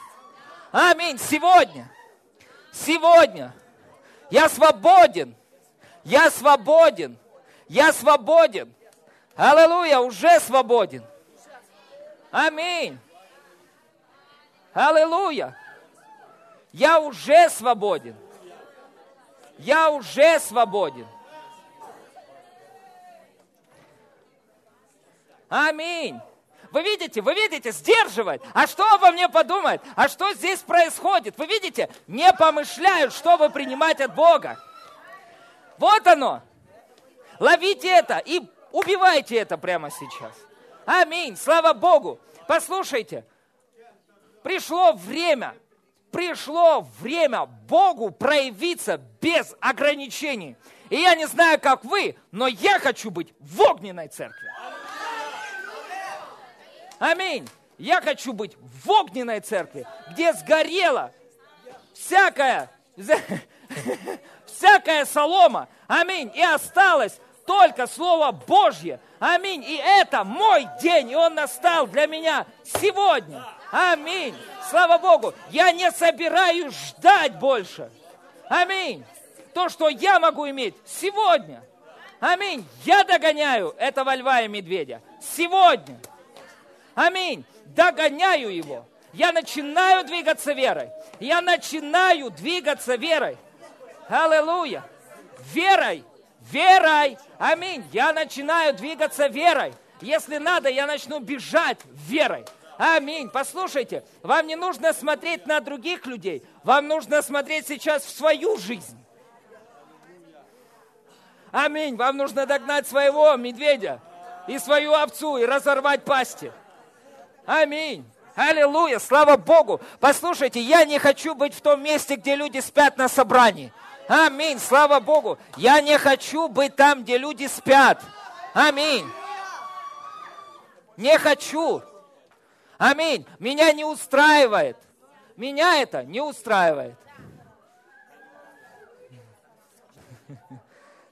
Аминь. Сегодня. Сегодня. Я свободен. Я свободен. Я свободен. Аллилуйя, уже свободен. Аминь. Аллилуйя. Я уже свободен. Я уже свободен. Аминь. Вы видите, вы видите, сдерживает. А что обо мне подумает? А что здесь происходит? Вы видите, не помышляют, чтобы принимать от Бога. Вот оно. Ловите это и убивайте это прямо сейчас. Аминь. Слава Богу. Послушайте, пришло время, пришло время Богу проявиться без ограничений. И я не знаю, как вы, но я хочу быть в огненной церкви. Аминь. Я хочу быть в огненной церкви, где сгорела всякая, всякая солома. Аминь. И осталось только Слово Божье. Аминь. И это мой день, и он настал для меня сегодня. Аминь. Слава Богу. Я не собираюсь ждать больше. Аминь. То, что я могу иметь сегодня. Аминь. Я догоняю этого льва и медведя. Сегодня. Аминь. Догоняю его. Я начинаю двигаться верой. Я начинаю двигаться верой. Аллилуйя. Верой. Верой. Аминь. Я начинаю двигаться верой. Если надо, я начну бежать верой. Аминь. Послушайте, вам не нужно смотреть на других людей. Вам нужно смотреть сейчас в свою жизнь. Аминь. Вам нужно догнать своего медведя и свою овцу и разорвать пасти. Аминь. Аллилуйя, слава Богу. Послушайте, я не хочу быть в том месте, где люди спят на собрании. Аминь. Слава Богу. Я не хочу быть там, где люди спят. Аминь. Не хочу. Аминь. Меня не устраивает. Меня это не устраивает.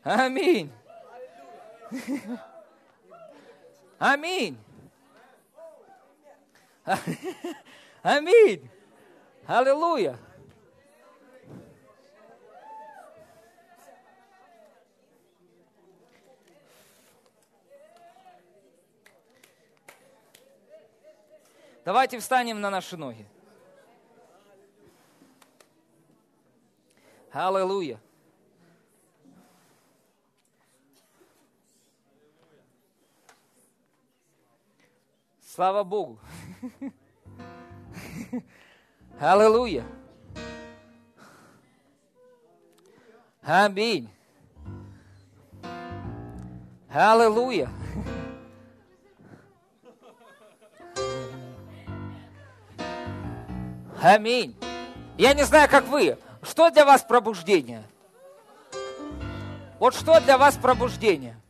Аминь. Аминь. Аминь. Аллилуйя. Давайте встанем на наши ноги. Аллилуйя. Слава Богу. Аллилуйя. Аминь. Аллилуйя. Аминь. Я не знаю, как вы. Что для вас пробуждение? Вот что для вас пробуждение?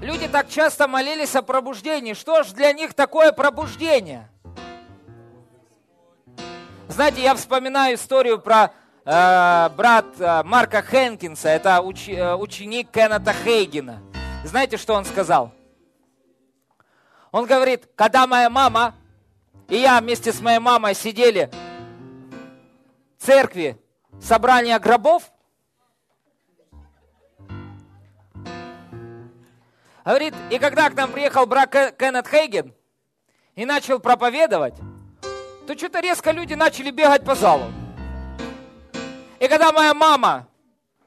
Люди так часто молились о пробуждении. Что ж для них такое пробуждение? Знаете, я вспоминаю историю про э, брат э, Марка Хенкинса. Это уч, э, ученик Кеннета Хейгена. Знаете, что он сказал? Он говорит, когда моя мама и я вместе с моей мамой сидели в церкви собрания гробов. Говорит, и когда к нам приехал брат Кеннет Хейген и начал проповедовать, то что-то резко люди начали бегать по залу. И когда моя мама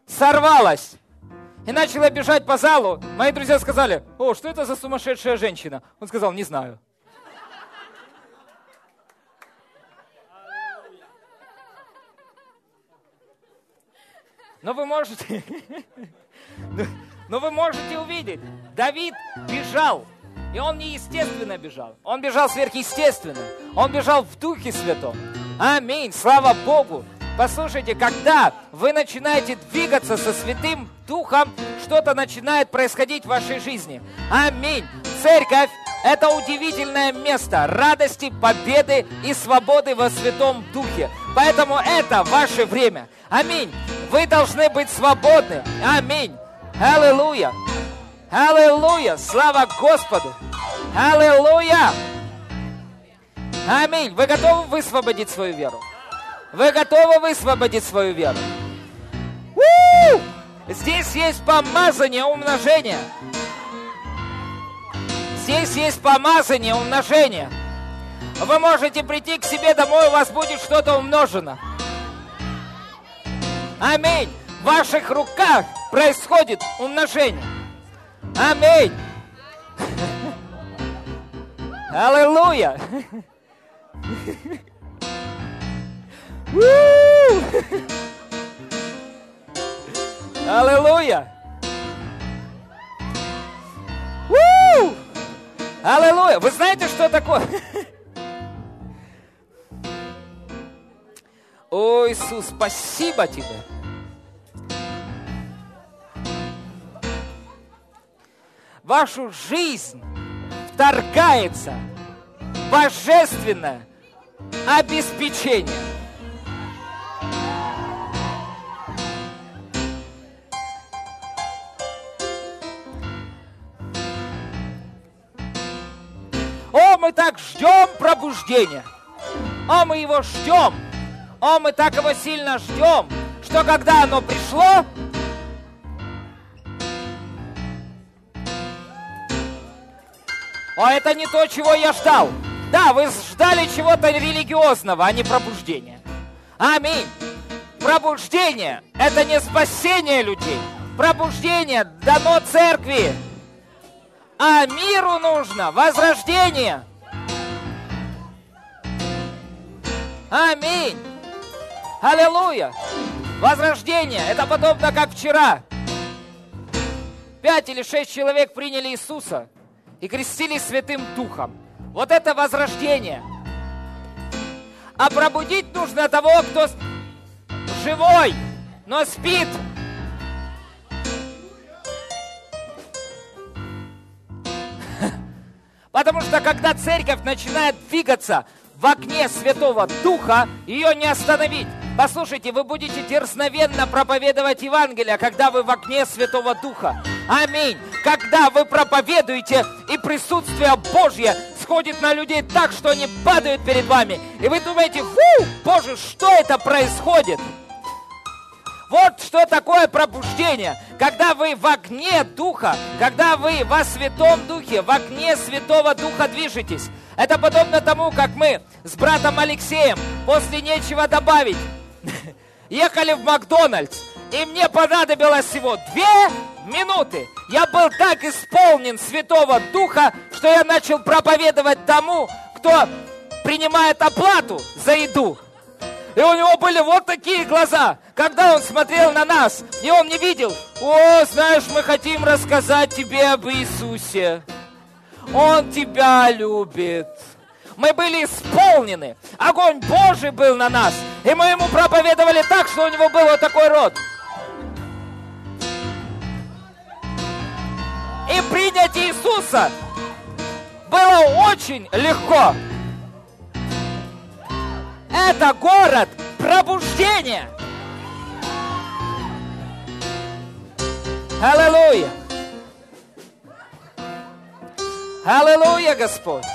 сорвалась и начала бежать по залу, мои друзья сказали, о, что это за сумасшедшая женщина? Он сказал, не знаю. Но вы можете, но вы можете увидеть, Давид бежал, и он неестественно бежал. Он бежал сверхъестественно. Он бежал в Духе Святом. Аминь. Слава Богу. Послушайте, когда вы начинаете двигаться со Святым Духом, что-то начинает происходить в вашей жизни. Аминь. Церковь – это удивительное место радости, победы и свободы во Святом Духе. Поэтому это ваше время. Аминь. Вы должны быть свободны. Аминь. Аллилуйя. Аллилуйя. Слава Господу. Аллилуйя. Аминь. Вы готовы высвободить свою веру? Вы готовы высвободить свою веру? У-у-у! Здесь есть помазание умножения. Здесь есть помазание умножения. Вы можете прийти к себе домой, у вас будет что-то умножено. Аминь. В ваших руках происходит умножение. Аминь. Аллилуйя. Аллилуйя. Аллилуйя. Вы знаете, что такое? О, Иисус, спасибо Тебе. Вашу жизнь вторгается божественное обеспечение. О, мы так ждем пробуждения. О, мы его ждем. О, мы так его сильно ждем, что когда оно пришло, А это не то, чего я ждал. Да, вы ждали чего-то религиозного, а не пробуждения. Аминь. Пробуждение – это не спасение людей. Пробуждение дано церкви. А миру нужно возрождение. Аминь. Аллилуйя. Возрождение – это подобно как вчера. Пять или шесть человек приняли Иисуса – и крестились Святым Духом. Вот это возрождение. А пробудить нужно того, кто живой, но спит. Потому что когда церковь начинает двигаться в огне Святого Духа, ее не остановить. Послушайте, вы будете дерзновенно проповедовать Евангелие, когда вы в огне Святого Духа. Аминь. Когда вы проповедуете, и присутствие Божье сходит на людей так, что они падают перед вами. И вы думаете, фу, Боже, что это происходит? Вот что такое пробуждение. Когда вы в огне Духа, когда вы во Святом Духе, в огне Святого Духа движетесь. Это подобно тому, как мы с братом Алексеем после нечего добавить ехали в Макдональдс, и мне понадобилось всего две минуты. Я был так исполнен Святого Духа, что я начал проповедовать тому, кто принимает оплату за еду. И у него были вот такие глаза, когда он смотрел на нас, и он не видел. О, знаешь, мы хотим рассказать тебе об Иисусе. Он тебя любит. Мы были исполнены. Огонь Божий был на нас. И мы ему проповедовали так, что у него был вот такой рот. И принять Иисуса было очень легко. Это город пробуждения. Аллилуйя. Аллилуйя, Господь.